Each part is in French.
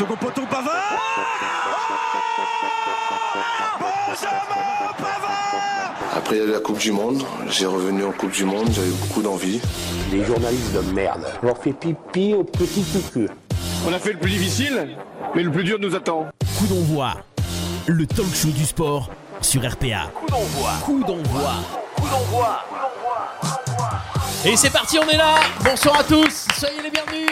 Second poteau Pavard Benjamin Pavard Après il y a eu la Coupe du Monde, j'ai revenu en Coupe du Monde, j'avais beaucoup d'envie. Les journalistes de merde. Je leur fais pipi au petit cucu. On a fait le plus difficile, mais le plus dur nous attend. Coup d'envoi, le talk show du sport sur RPA. Coup d'envoi. Coup d'envoi. Coup d'envoi. Et c'est parti, on est là. Bonsoir à tous, soyez les bienvenus.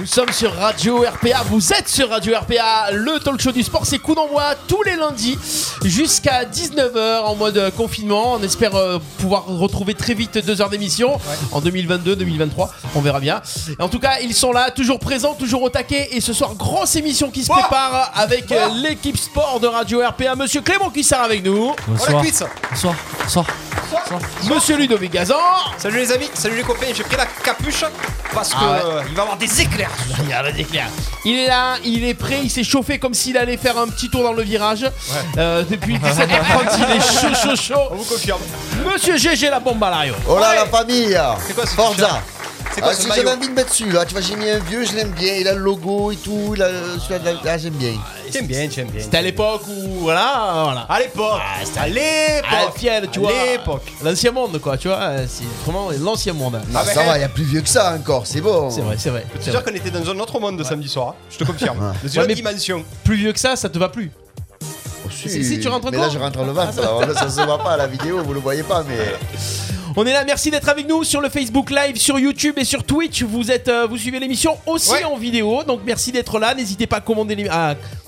Nous sommes sur Radio RPA, vous êtes sur Radio RPA, le talk show du sport, c'est coup d'envoi tous les lundis jusqu'à 19h en mode confinement. On espère euh, pouvoir retrouver très vite deux heures d'émission en 2022-2023, on verra bien. Et en tout cas, ils sont là, toujours présents, toujours au taquet. Et ce soir, grosse émission qui se prépare avec euh, l'équipe sport de Radio RPA. Monsieur Clément qui sert avec nous, Bonsoir. Bonsoir. Bonsoir. Monsieur Ludovic Gazan. Salut les amis, salut les copains, j'ai pris la capuche parce que Ah ouais. euh, il va y avoir des éclairs. Regarde les éclairs. Il est là, il est prêt, il s'est chauffé comme s'il allait faire un petit tour dans le virage. Euh, depuis 17h30, il est chaud, chaud, On chaud. vous confirme. Monsieur GG, la bombe à l'ario. Oh là la famille C'est quoi ce Forza C'est quoi ah, ce si maillot j'avais envie de mettre celui là, tu vois j'ai mis un vieux, je l'aime bien, il a le logo et tout, il a celui-là de la- ah, j'aime bien. J'aime bien, j'aime bien. C'était à l'époque où, voilà, voilà. À l'époque. Ah, c'était à l'époque. Ah, fier, tu À vois. l'époque. L'ancien monde, quoi, tu vois. euh, C'est vraiment l'ancien monde. Ah, mais- ça va, il y a plus vieux que ça encore, c'est bon. C'est vrai, c'est vrai. C'est sûr qu'on était dans un autre monde de samedi soir. hein. Je te confirme. Dans une autre dimension. Plus vieux que ça, ça te va plus. Oh, Si, si, tu rentres Mais là je rentre le ventre, là ça se voit pas à la vidéo, vous le voyez pas mais... On est là, merci d'être avec nous sur le Facebook Live, sur YouTube et sur Twitch. Vous êtes, euh, vous suivez l'émission aussi Ouais. en vidéo, donc merci d'être là. N'hésitez pas à commander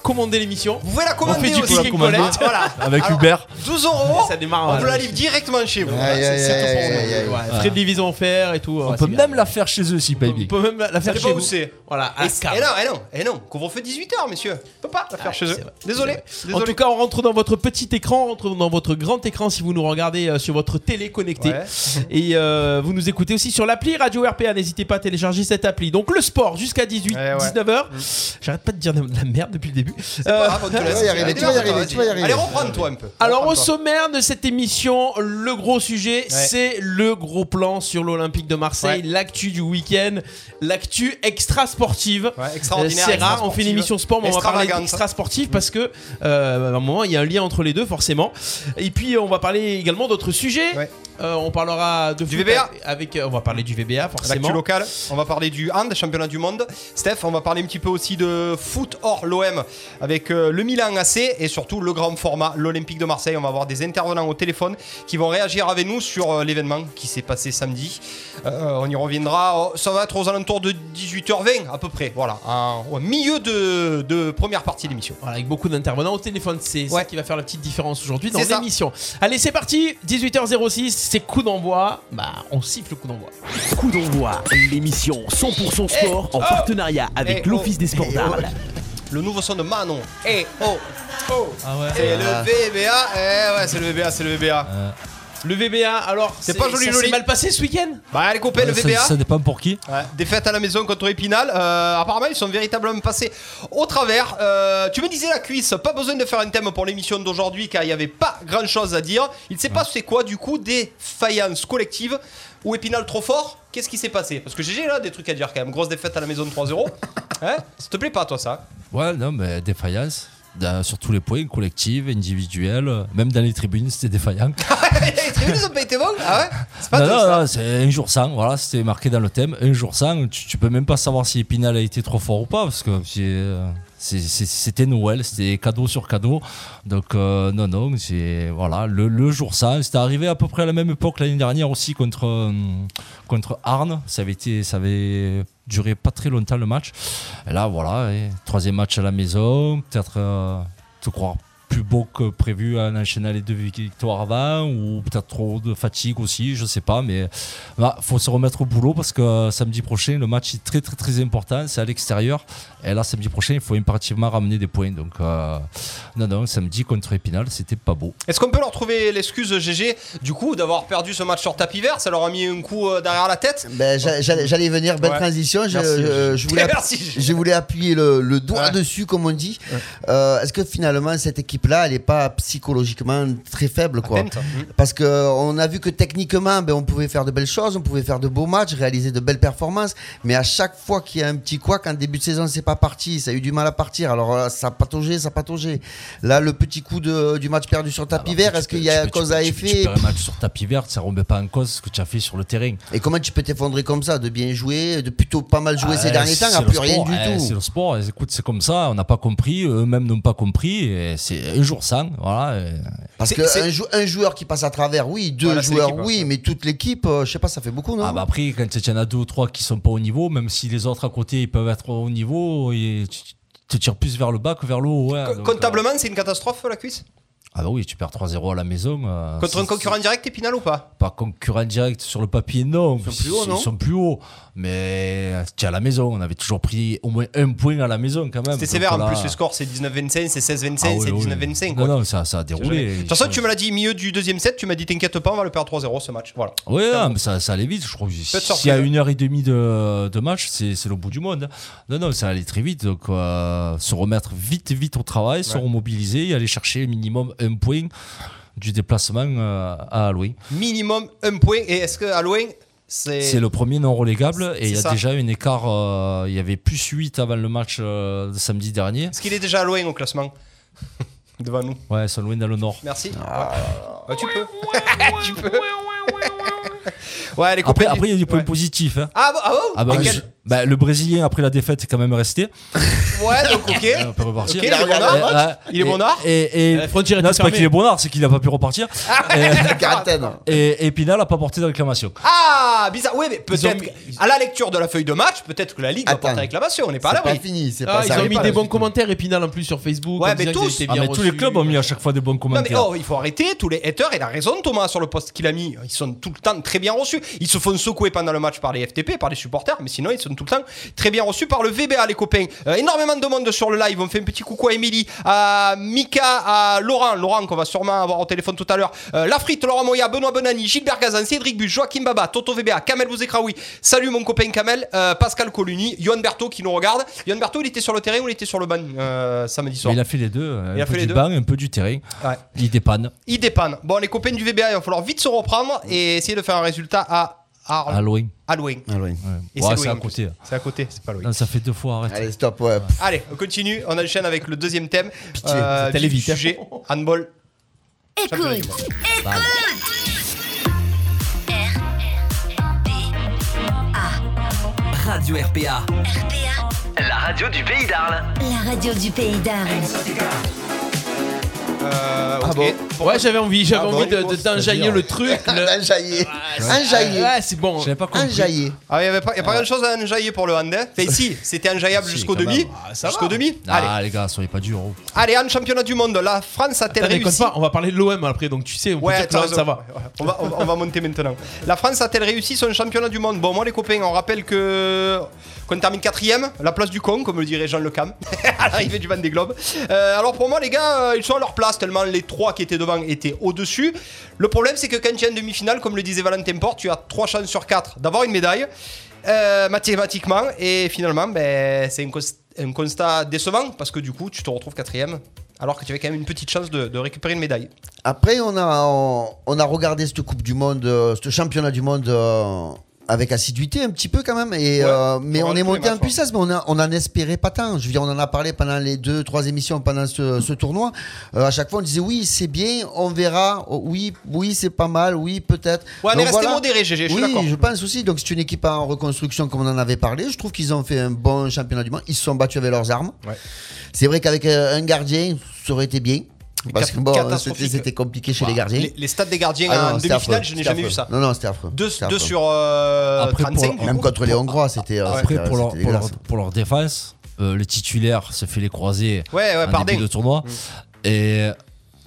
commander l'émission. Vous pouvez la On fait commander du aussi. click and collect. Voilà. Avec Alors, Uber. 12 euros. Ça démarre, On vous la livre directement chez vous. Frais de livraison offerts et tout. On ouais, peut bien. même la faire chez eux si On baby. peut même la faire chez où vous. c'est. Voilà, à Et, Scar. et non, et non, et non. Couvre-feu 18h, messieurs. On peut pas la faire chez eux. Désolé. En tout cas, on rentre dans votre petit écran, on rentre dans votre grand écran si vous nous regardez euh, sur votre télé connectée. Et euh, vous nous écoutez aussi sur l'appli Radio RPA. N'hésitez pas à télécharger cette appli. Donc le sport jusqu'à 18, Ouais, ouais. 19h. J'arrête pas de dire de la merde depuis le début. C'est Euh, pas grave, on te laisse. tu vas y arriver, Allez, tu vas y arriver, vas-y. tu vas y arriver. Allez, reprends-toi un peu. Alors au sommaire de cette émission, le gros sujet, c'est le gros plan sur l'Olympique de Marseille, Ouais. l'actu du week-end, l'actu extra sportive. Extraordinaire. c'est rare, on fait une émission sport, mais on va parler Extravagante. d'extra sportif parce que euh, à un moment il y a un lien entre les deux forcément. Et puis on va parler également d'autres sujets. Euh, on parlera de Du VBA. avec, euh, on va parler du VBA forcément. L'actu locale, on va parler du hand, championnat du monde. Steph, on va parler un petit peu aussi de foot hors l'OM avec euh, le Milan AC et surtout le grand format, l'Olympique de Marseille. On va avoir des intervenants au téléphone qui vont réagir avec nous sur l'événement qui s'est passé samedi. Euh, on y reviendra, Oh, ça va être aux alentours de 18h20 à peu près, voilà, au milieu de, de première partie de l'émission. Voilà, avec beaucoup d'intervenants au téléphone, c'est ça Ouais. qui va faire la petite différence aujourd'hui dans l'émission. Allez, c'est parti, 18h06, c'est coup d'envoi. Bah, on siffle le coup d'envoi. Coup d'envoi, l'émission 100% sport en oh, partenariat avec eh, l'Office oh, des sports eh, d'Arles. Le nouveau son de Manon. Eh oh oh Ah ouais. C'est le VBA. Eh ouais, c'est le VBA, c'est le VBA. Le VBA, alors, C'est pas joli, ça joli. s'est mal passé ce week-end Bah les copains, le Ça, VBA. ça dépend pour qui. Ouais, défaite à la maison contre Épinal. Euh, apparemment, ils sont véritablement passés au travers. Euh, tu me disais la cuisse, pas besoin de faire un thème pour l'émission d'aujourd'hui car il n'y avait pas grand chose à dire. Il ne sait pas c'est quoi du coup des faillances collectives ou Épinal trop fort? Qu'est-ce qui s'est passé? Parce que GG là des trucs à dire quand même. Grosse défaite à la maison de 3-0. hein? Ça te plaît pas toi ça? Ouais, non, mais défaillance. Sur tous les points, collective, individuelle, même dans les tribunes, c'était défaillant. Les tribunes ils ont pas été bons Ah ouais C'est pas non, tout non, ça. non, c'est un jour sans, voilà, c'était marqué dans le thème. Un jour sans, tu, tu peux même pas savoir si Épinal a été trop fort ou pas, parce que c'est, euh, c'était Noël, c'était cadeau sur cadeau. Donc, euh, non, non, c'est, voilà, le, jour sans, c'était arrivé à peu près à la même époque l'année dernière aussi contre, euh, contre Arnes. Ça avait, été, ça avait duré pas très longtemps le match. Et là, voilà, troisième match à la maison, peut-être euh, te croire plus beau que prévu en enchaînant les deux victoires avant ou peut-être trop de fatigue aussi, je sais pas, mais il faut se remettre au boulot parce que euh, samedi prochain, le match est très très très important, c'est à l'extérieur et là samedi prochain, il faut impérativement ramener des points. Donc euh, non, non, samedi contre Épinal, c'était pas beau. Est-ce qu'on peut leur trouver l'excuse GG du coup d'avoir perdu ce match sur tapis vert? Ça leur a mis un coup euh, derrière la tête? Ben, j'a- j'allais venir, belle Ouais. transition. Je, Merci, je voulais, app- Merci, Gilles. je voulais appuyer le, le doigt Ouais. dessus, comme on dit. Euh, Est-ce que finalement, cette équipe équipe-là, elle n'est pas psychologiquement très faible. Quoi. Atteinte. Mm. Parce qu'on a vu que techniquement, ben, on pouvait faire de belles choses, on pouvait faire de beaux matchs, réaliser de belles performances. Mais à chaque fois qu'il y a un petit couac, en début de saison, c'est pas parti. Ça a eu du mal à partir. Alors euh, ça a pataugé, ça a pataugé. Là, le petit coup de, du match perdu sur tapis vert, est-ce qu'il y a peux- cause à peux- tu effet Tu perds un match sur tapis vert, ça remet pas en cause ce que tu as fait sur le terrain. Et comment tu peux t'effondrer comme ça De bien jouer, de plutôt pas mal jouer Ah, ces derniers temps, c'est à plus rien du eh, C'est tout. le sport. eh, Écoute, c'est comme ça. On n'a pas compris. Eux-mêmes n'ont pas compris. et C'est un jour sans. Voilà. et- Parce qu'un c'est- jou- un joueur qui passe à travers, oui, deux Voilà, joueurs, oui, ouais. mais toute l'équipe, euh, je sais pas, ça fait beaucoup, non Ah bah après, quand il y en a deux ou trois qui sont pas au niveau, même si les autres à côté ils peuvent être au niveau, et tu tu te tires plus vers le bas que vers le haut. ouais. Co- Donc, Comptablement, c'est une catastrophe la cuisse? euh, ah bah oui, tu perds 3-0 à la maison. euh, Contre un concurrent direct, Épinal ou pas Pas concurrent direct sur le papier, non. Ils sont plus hauts, Ils non sont plus hauts. Mais tu es à la maison. On avait toujours pris au moins un point à la maison quand même. C'était sévère en plus, le score c'est 19-25, c'est 16-25, Ah oui, c'est oui. 19-25. Non, non, ça, ça a déroulé. De toute façon, tu me l'as dit milieu du deuxième set, tu m'as dit t'inquiète pas, on va le perdre 3-0 ce match. Voilà. Oui, mais ça, ça allait vite. Je crois que s'il y a une heure et demie de, de match, c'est le bout du monde. Non, non, ça allait très vite. Donc, euh, se remettre vite, vite au travail, se remobiliser et aller chercher minimum un point du déplacement euh, à Halloween. Minimum un point. Et est-ce que Halloween, c'est. C'est le premier non relégable et il y a ça. déjà un écart. euh, il y avait plus 8 avant le match euh, de samedi dernier. Est-ce qu'il est déjà Halloween au classement Devant nous. Ouais, sont loin dans le nord. Merci. Ouais, tu peux. tu peux. ouais, les Après, copains. après, il y a des points Ouais. positifs. hein. Ah, bon, ah bon Ah bah, bah, le Brésilien, après la défaite, est quand même resté. Ouais, donc ok. On peut repartir. Il est regardé bon le art. Euh, Il est et- bon art Et, et- La frontière non, c'est pas fermée. qu'il est bon art, c'est qu'il n'a pas pu repartir. et, Quarantaine. et, et Pinal n'a pas porté de réclamation. Ah, bizarre. Oui, mais peut-être à la lecture de la feuille de match, peut-être que la Ligue va Attends. porter réclamation. On n'est pas à C'est pas l'abri. fini, c'est Ah, ils ont arrive mis pas, des la bons commentaires Épinal en plus sur Facebook. Ouais, en mais disant tous. qu'ils étaient Ah, bien mais tous les reçus. clubs ont mis à chaque fois des bons Non mais commentaires. oh, il faut arrêter, tous les haters, il a raison Thomas sur le post qu'il a mis, ils sont tout le temps très bien reçus. Ils se font secouer pendant le match par les FTP, par les supporters, mais sinon ils sont tout le temps très bien reçus par le VBA les copains. Euh, énormément de monde sur le live, on fait un petit coucou à Émilie, à Mika, à Laurent, Laurent qu'on va sûrement avoir au téléphone tout à l'heure, euh, Lafrite, Laurent Moya, Benoît Benani, Gilbert Gazan, Cédric Bus, Joachim Baba, Toto VBA, Kamel Bouzekraoui, salut mon copain Kamel, euh, Pascal Coluni, Johan Berthaud qui nous regarde. Johan Berthaud il était sur le terrain ou il était sur le banc euh, samedi soir Mais il a fait les deux. Un Il a peu fait les du deux. banc, un peu du terrain. Ouais. Il dépanne. Il dépanne. Bon, les copains du VBA, il va falloir vite se reprendre et essayer de faire un résultat à Halloween. Halloween. Et Ouais, c'est à côté. C'est à côté, c'est pas loin. Non, ça fait deux fois, arrête. Allez, stop, ouais. Allez, on continue. On enchaîne avec le deuxième thème. Pitié, du vite, hein. sujet handball. Du Écoute, monde. Radio RPA, RPA, la radio du pays d'Arles. la radio du pays d'Arles. Euh, Ah bon Ouais, j'avais envie, j'avais Ah bon, envie de, de t'enjailler le truc. le- jaillet. Ouais, c'est bon. J'avais pas Un compris. jaillet. Ah, il n'y a pas, y a pas grand chose à enjailler pour le hand. hein. Si, c'était enjaillable Si, jusqu'au demi. Ah, Jusqu'au demi. Allez. Ah, les gars, soyez pas durs. oh. Allez, en championnat du monde, la France a-t-elle réussi pas, on va parler de l'OM après, donc tu sais, on peut Ouais, dire que t'as là, raison. ça va. On va, on va- on va monter maintenant. La France a-t-elle réussi son championnat du monde? Bon, moi, les copains, on rappelle que qu'on termine quatrième, la place du con, comme le dirait Jean Le Cam, à l'arrivée du Vendée Globe. Euh, alors pour moi, les gars, euh, ils sont à leur place tellement les trois qui étaient devant étaient au-dessus. Le problème, c'est que quand tu es en demi-finale, comme le disait Valentin Porte, tu as trois chances sur quatre d'avoir une médaille. euh, mathématiquement et finalement ben, c'est un, cons- un constat décevant parce que du coup tu te retrouves quatrième alors que tu avais quand même une petite chance de, récupérer une médaille Après, on a, on, on a regardé cette Coupe du Monde, euh, ce championnat du monde euh, avec assiduité un petit peu quand même. Et, Ouais, euh, mais on est monté en puissance, mais on, a, on en espérait pas tant. Je veux dire, on en a parlé pendant les deux, trois émissions pendant ce, ce tournoi. Euh, à chaque fois, on disait oui, c'est bien, on verra. Oh, oui, oui, c'est pas mal, oui, peut-être. Ouais, est resté modéré, GG, je oui, je pense aussi. Donc, c'est une équipe en reconstruction, comme on en avait parlé. Je trouve qu'ils ont fait un bon championnat du monde. Ils se sont battus avec leurs armes. Ouais. C'est vrai qu'avec euh, un gardien, ça aurait été bien. Parce que bon, c'était compliqué chez Voilà. les gardiens. Les, les stats des gardiens Ah en non, demi-finale, je n'ai jamais vu affreux. ça. Non, non, c'était affreux. Deux, sur euh, Après, pour- 35. du Même contre les Hongrois, c'était. euh, Après, c'était- pour leur, c'était pour, leur, dégueulasse. pour leur défense, euh, le titulaire se fait les croiser Ouais, ouais, en pardon. début de tournoi. Et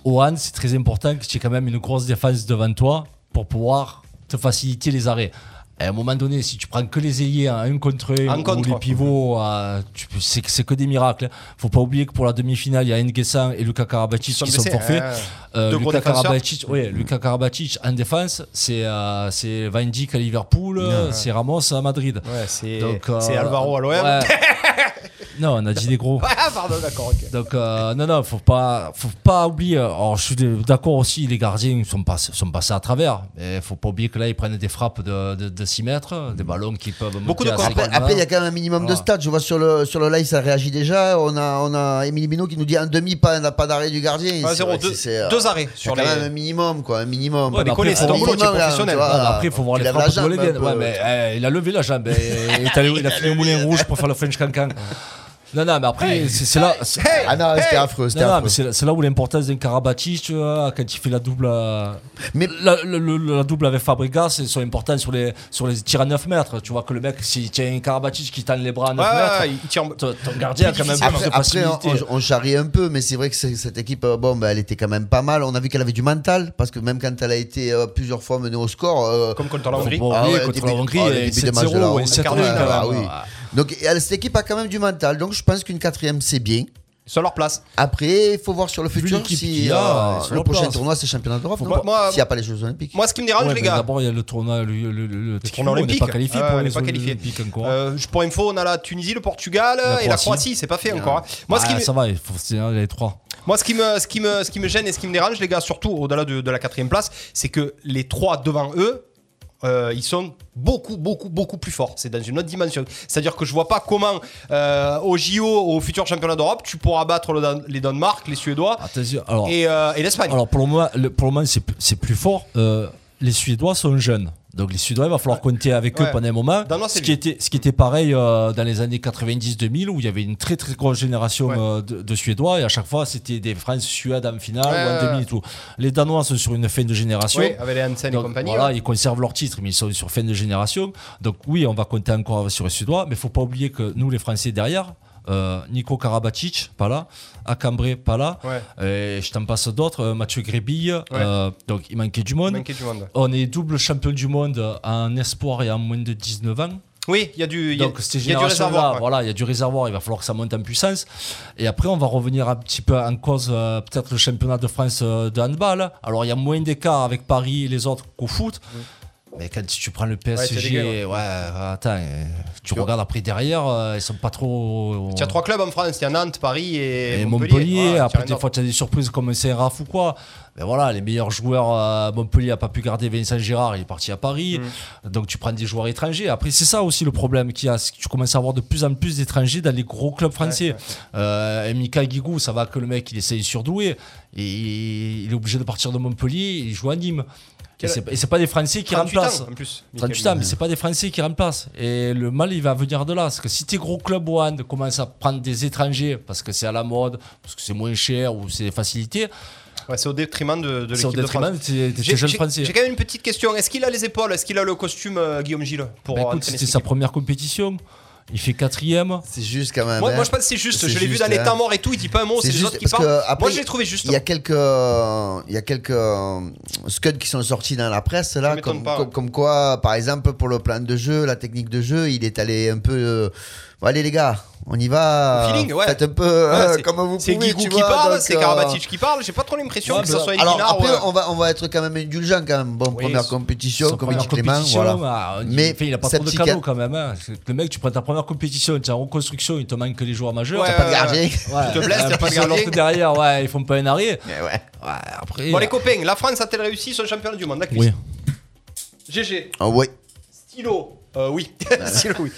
au hand, c'est très important que tu aies quand même une grosse défense devant toi pour pouvoir te faciliter les arrêts. À un moment donné, si tu prends que les ailiers en un contre un ou contre. les pivots, euh, tu c'est c'est que des miracles. Faut pas oublier que pour la demi-finale, il y a Nguessan et Luka Karabatic qui sont forfaits. hein. Euh, défenseurs. Karabatic, ouais, Luka Karabatic en défense, c'est euh, c'est Van Dijk à Liverpool, c'est Ramos à Madrid. Ouais, c'est Donc, euh, c'est Alvaro à l'OM. ouais. Non, on a dit des gros. Ah, pardon, d'accord, ok. Donc euh, non non faut pas faut pas oublier alors je suis d'accord aussi les gardiens sont passés sont passés à travers mais faut pas oublier que là ils prennent des frappes de, de, de 6 mètres des ballons qui peuvent Beaucoup de corps. 50 Après, il y a quand même un minimum de stats. Je vois sur le, sur le live, ça réagit déjà. On a, on a Émilie Bino qui nous dit un demi, pas, n'a pas d'arrêt du gardien. Ouais, C'est zéro, vrai deux- c'est, euh, deux arrets il y a sur quand les- même un minimum, quoi. Un minimum. Ouais, mais après, c'est ton boulot, professionnel. Ah, bah après, il faut voir les frappes de un mais eh, il a levé la jambe. et il, est allé- il a fini au moulin rouge pour faire le French cancan. Non, non, mais après, c'est c'est là. c'est- Ah non, c'était affreux. C'était Non, non, affreux. mais c'est là où l'importance d'un Karabatic, tu vois, quand il fait la double. euh, Mais- la, le- le- la double avec Fabregas, c'est sont importants sur les, sur les tirs à 9 mètres. Tu vois que le mec, s'il tient un Karabatic qui tend les bras à 9 Ouais, mètres, il tire. ton, gardien a quand même plus Après, de après, on, on charrie un peu, mais c'est vrai que cette équipe, euh, bon, bah, elle était quand même pas mal. On a vu qu'elle avait du mental, parce que même quand elle a été euh, plusieurs fois menée au score, euh, Comme contre la Hongrie. pas Ah ouais, contre la Hongrie, oh, le et début de match de 7-0 la et Hongrie, 7 carton, ouais. oui. Donc elle- cette équipe a quand même du mental, donc je pense qu'une quatrième c'est bien. Sur leur place. Après, il faut voir sur le futur si a, euh, sur le prochain place. tournoi c'est championnat d'Europe. S'il n'y a pas les Jeux Olympiques. Moi, ce qui me dérange, Ouais, les mais gars. D'abord, il y a le tournoi, le, le, le, le Le Ticino, tournoi on n'est olympique. pas qualifié pour on les n'est pas qualifié. Olympiques encore. Euh, pour info, on a la Tunisie, le Portugal La et la Croatie. C'est pas fait encore. hein. Moi, ce qui Ah, me- ça va, il faut les trois. Moi, ce qui, me, ce, qui me, ce qui me gêne et ce qui me dérange, les gars, surtout au-delà de, de la quatrième place, c'est que les trois devant eux, euh, ils sont beaucoup, beaucoup, beaucoup plus forts. C'est dans une autre dimension. C'est-à-dire que je vois pas comment, euh, au JO, au futur championnat d'Europe, tu pourras battre le Dan- les Danemark, les Suédois Attention, alors, et, euh, et l'Espagne. alors pour le moment, le- pour le moment c'est c'est plus fort. Euh, les Suédois sont jeunes. Donc les Suédois, il va falloir compter avec Ouais. eux pendant un moment. Ce qui, était, ce qui était pareil euh, dans les années 90-2000 où il y avait une très très grosse génération Ouais. euh, de, de Suédois et à chaque fois c'était des France-Suède en finale Ouais, ou en demi et tout. Les Danois sont sur une fin de génération. Oui, avec les Hansen et compagnie. Voilà, ils conservent leur titre, mais ils sont sur fin de génération. Donc oui, on va compter encore sur les Suédois, mais il faut pas oublier que nous, les Français derrière, euh, Nico Karabatic, pas là, Acambré, pas là, Ouais. et je t'en passe d'autres, euh, Mathieu Grébille, euh, donc il manquait du monde. Manquait du monde. On est double champion du monde en espoir et en moins de 19 ans. Oui, il y a du, il y a- Donc cette il y a du réservoir. ouais. voilà, il y a du réservoir, il va falloir que ça monte en puissance. Et après, on va revenir un petit peu en cause, euh, peut-être le championnat de France euh, de handball. Alors, il y a moins d'écart avec Paris et les autres qu'au foot. Mais quand tu prends le PSG, ouais, ouais. attends, tu regardes après derrière, euh, ils sont pas trop. Il y a trois clubs en France, il y a Nantes, Paris et, Et Montpellier. Après des fois tu as des surprises comme Saint-Raph ou quoi. Mais voilà, les meilleurs joueurs, euh, Montpellier a pas pu garder Vincent Girard, il est parti à Paris. Mm. Donc tu prends des joueurs étrangers. Après, c'est ça aussi le problème qu'il y a, c'est que tu commences à avoir de plus en plus d'étrangers dans les gros clubs français. Euh, Mika Guigou, ça va que le mec il essaye surdoué. Et il est obligé de partir de Montpellier, il joue à Nîmes. Et c'est pas des Français qui 38 remplacent. ans, en plus. 38 ans, mais c'est pas des Français qui remplacent. Et le mal, il va venir de là. Parce que si tes gros clubs au hand commencent à prendre des étrangers parce que c'est à la mode, parce que c'est moins cher ou c'est Ouais, c'est au détriment de, de l'équipe de France. J'ai tes jeunes j'ai- Français. j'ai quand même une petite question. Est-ce qu'il a les épaules? Est-ce qu'il a le costume euh, Guillaume Gilles pour Bah, écoute, entraîner c'était sa première compétition. Il fait quatrième. C'est juste quand même. moi, hein. moi, je pense que c'est juste. Je l'ai vu dans les hein. temps morts et tout. Il dit pas un mot. C'est les autres qui parlent. que après, moi, je l'ai trouvé juste. Il y a quelques, il y a quelques euh, scuds qui sont sortis dans la presse là, comme quoi, par exemple, pour le plan de jeu, la technique de jeu, il est allé un peu. euh, bon, allez les gars, on y va. Feeling, ouais. Faites un peu Ouais, euh, c'est- comme vous C'est pouvez. Guigou tu qui vois, parle, c'est euh, Karabatic qui parle. J'ai pas trop l'impression Ouais, que ça soit Alors Elina. après, euh, on va, on va être quand même indulgent quand même. Bon, Oui, première c'est- compétition, comme première dit Clément, compétition, voilà. bah, il- Mais il a pas trop de cadeaux ca- quand même. hein. Le mec, tu prends ta première compétition, tu es en reconstruction, il te manque que les joueurs majeurs. Ouais, T'as Pas de gardien. Ouais, Tu te blesses, t'as pas de gardien. derrière, ouais, ils font pas un arrêt. Ouais, après. Bon, les copains, la France a-t-elle réussi son championnat du monde. Oui. GG. Ah ouais. Stylo. Euh, oui. Oui.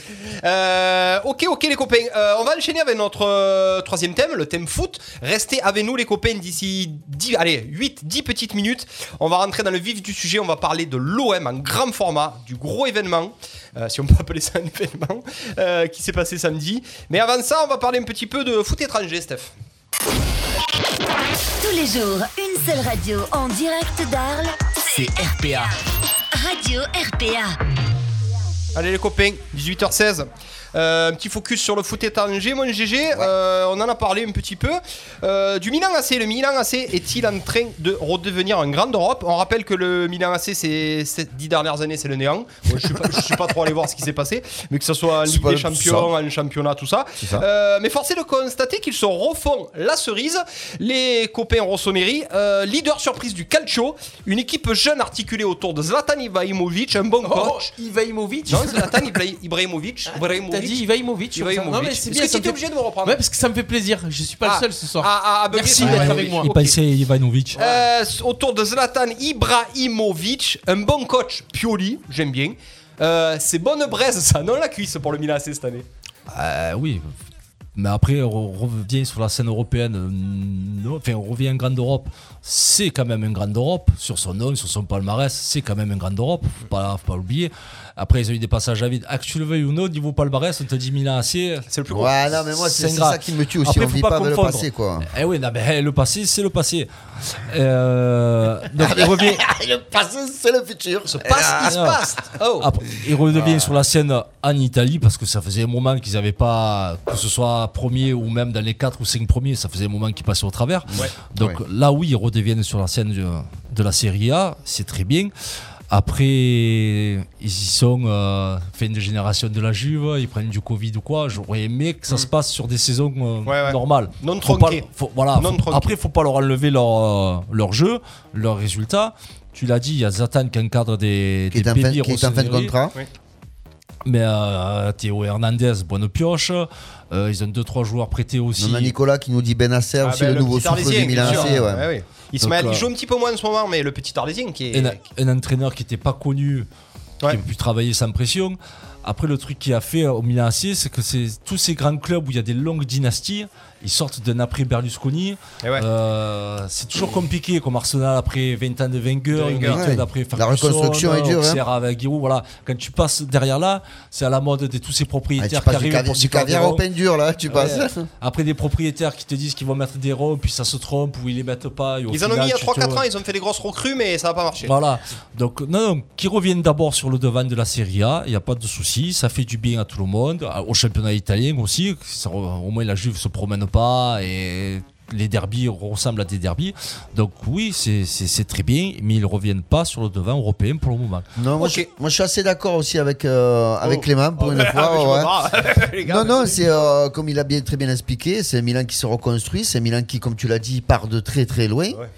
Euh, ok, ok, les copains. Euh, on va enchaîner avec notre euh, troisième thème, le thème foot. Restez avec nous, les copains, d'ici 10, allez, 8, 10 petites minutes. On va rentrer dans le vif du sujet. On va parler de l'OM en grand format, du gros événement, euh, si on peut appeler ça un événement, euh, qui s'est passé samedi. Mais avant ça, on va parler un petit peu de foot étranger, Steph. Tous les jours, une seule radio en direct d'Arles. C'est RPA. Radio RPA. Allez les copains, 18h16. Euh, un petit focus sur le foot étranger, mon GG. Euh, on en a parlé un petit peu. Euh, du Milan AC. Le Milan AC est-il en train de redevenir un grand d'Europe On rappelle que le Milan AC, ces dix dernières années, c'est le néant. Bon, je ne suis, pas- trop allé voir ce qui s'est passé, mais que ce soit en Ligue des Champions, en championnat, tout ça. ça. Mais force est de constater qu'ils se refont la cerise. Les copains Rossoneri, leader surprise du Calcio, une équipe jeune articulée autour de Zlatan Ibrahimovic, un bon coach. Ivaimovic Non, Zlatan Ibra- Ibrahimovic. Ibrahimovic. T'as dit. Ivaimovic. Non, mais c'est Est-ce bien. que me fait- obligé de me reprendre Ouais, parce que ça me fait plaisir. Je suis pas Ah. le seul ce soir. Ah, ah, ah, Merci d'être avec moi. Il Ok. pensait Ivanovic. Euh, autour de Zlatan Ibrahimovic, un bon coach, Pioli, j'aime bien. Euh, c'est bonne braise, ça, non la cuisse pour le Milan AC cette année? Euh, oui. Mais après, on revient sur la scène européenne. euh, enfin, on revient en Grande Europe. C'est quand même un Grande Europe. Sur son nom, sur son palmarès, c'est quand même un Grande Europe. Faut pas, faut pas l'oublier. Après, ils ont eu des passages à vide. Ah, que tu le veuilles ou non, niveau palmarès, on te dit Milan AC. C'est le plus gros. Ouais, non, mais moi, c'est ça qui me tue aussi. Après, on faut vit pas pas de le confondre. passé, quoi. Eh oui, non, mais le passé, c'est le passé. Euh, donc, il revient. le passé, c'est le futur. Se passe, il se non. passe. Oh. Après, il redevient sur la scène en Italie parce que ça faisait un moment qu'ils n'avaient pas, que ce soit premier ou même dans les 4 ou 5 premiers, ça faisait un moment qu'ils passaient au travers. Ouais. Donc Ouais. là, oui, ils redeviennent sur la scène de, de la Serie A, c'est très bien. Après, ils y sont euh, fin de génération de la Juve, ils prennent du Covid ou quoi. J'aurais aimé que ça se passe sur des saisons euh, Mm. Ouais, ouais. normales. Non tronquées. voilà, Non faut- tronquées. après, il faut pas leur enlever leur, euh, leur jeu, leurs résultats. Tu l'as dit, il y a Zatan qui encadre des, Qui est des en fin, qui est en fin de contrat. Mais euh, Théo Hernandez, bonne pioche. Euh, ils ont 2-3 joueurs prêtés aussi. On a Nicolas qui nous dit Benacer Ah, aussi, ben, le, nouveau souffle du Milan bien AC. sûr. ouais. Ouais, ouais. Ismaël, il euh, joue un petit peu moins en ce moment, mais le petit Arlésien qui est. un, un entraîneur qui n'était pas connu, Ouais. qui a pu travailler sans pression. Après, le truc qu'il a fait au Milan AC, c'est que c'est tous ces grands clubs où il y a des longues dynasties, ils sortent d'un après Berlusconi. Eh ouais. Euh, c'est toujours compliqué, comme Arsenal après 20 ans de Wenger. United Ouais. après La Ferguson, reconstruction est dure, hein. Auxerre avec Giroud, voilà. Quand tu passes derrière là, c'est à la mode de tous ces Ah, tu propriétaires qui du, arrivent cavi- pour du caviar au dur, là, tu passes. Ouais. Après des propriétaires qui te disent qu'ils vont mettre des ronds, puis ça se trompe, ou ils les mettent pas. Ils en ont mis il y a tu 3-4 te- ans, ils ont fait des grosses recrues, mais ça n'a pas marché. Voilà. Donc, non, non, qui reviennent d'abord sur le devant de la Serie A, il n'y a pas de souci. Ça fait du bien à tout le monde, au championnat italien aussi. Ça- au moins, la Juve se promène pas et les derbies ressemblent à des derbies. Donc, oui, c'est- très bien, mais ils ne reviennent pas sur le devant européen pour le moment. Non, moi, je, moi, je suis assez d'accord aussi avec, euh, avec Oh. Clément pour Oh, une fois. ouais. gars. Non, non, c'est euh, comme il a bien, très bien expliqué, c'est Milan qui se reconstruit, c'est Milan qui, comme tu l'as dit, part de très très loin. Ouais.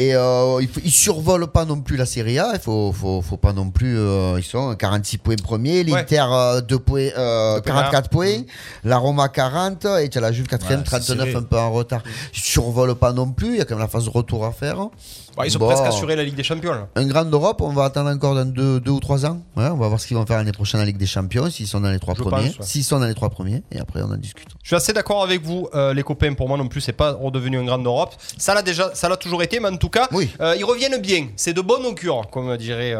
Et euh, il, faut, il survole pas non plus la Serie A, il faut, faut, faut pas non plus. euh, ils sont 46 points premier, l'Inter euh, deux points, euh, Deux points 44 points, la Roma 40, et tu as la Juve 4 Ouais, c'est 39 serré. un peu en retard. Ils survolent pas non plus, il y a quand même la phase de retour à faire. Bah, ils ont Bon. presque assuré la Ligue des Champions. là. Un grand d'Europe, on va attendre encore dans deux, deux ou trois ans. Ouais, on va voir ce qu'ils vont faire l'année prochaine en Ligue des Champions, s'ils sont dans les trois Je premiers. ouais. S'ils sont dans les trois premiers, et après on en discute. Je suis assez d'accord avec vous, euh, les copains. Pour moi non plus, c'est pas redevenu un grand d'Europe. Ça l'a déjà, ça l'a toujours été, mais en tout cas, Oui. euh, ils reviennent bien. C'est de bonne augure, comme diraient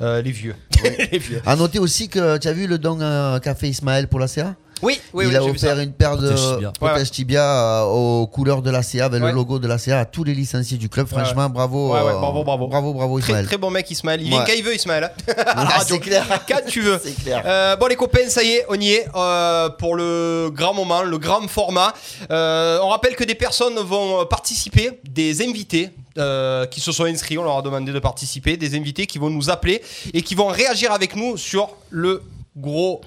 euh, les vieux. les vieux. À noter aussi que tu as vu le don qu'a fait Ismaël pour la CA Oui, oui, Il oui, a offert une paire de Protège tibia. protège Ouais, ouais. tibia euh, aux couleurs de la CA, avec Ouais. le logo de la CA à tous les licenciés du club. Ouais, Franchement, bravo, Ouais, ouais, euh, bravo, bravo. bravo, bravo, Très, Ismaël. très bon mec, Ismaël. Il vient quand il veut, Ismaël. hein. Ah, radio. c'est clair. Quand tu veux. C'est clair. Euh, bon les copains, ça y est, on y est euh, pour le grand moment, le grand format. Euh, on rappelle que des personnes vont participer, des invités euh, qui se sont inscrits, on leur a demandé de participer, des invités qui vont nous appeler et qui vont réagir avec nous sur le gros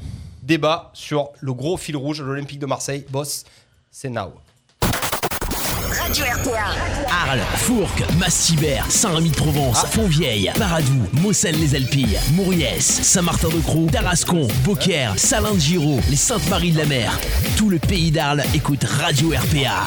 débat, sur le gros fil rouge, l'Olympique de Marseille. Boss, c'est now. Radio RPA. Arles, Fourques, Massibert, Saint-Rémy-de-Provence, Fontvieille, Paradou, Mossel-les-Alpilles, Mouriès, Saint-Martin-de-Croix, Tarascon, Beaucaire, Salin de Giraud, les Saintes-Maries de la Mer. Tout le pays d'Arles écoute Radio RPA.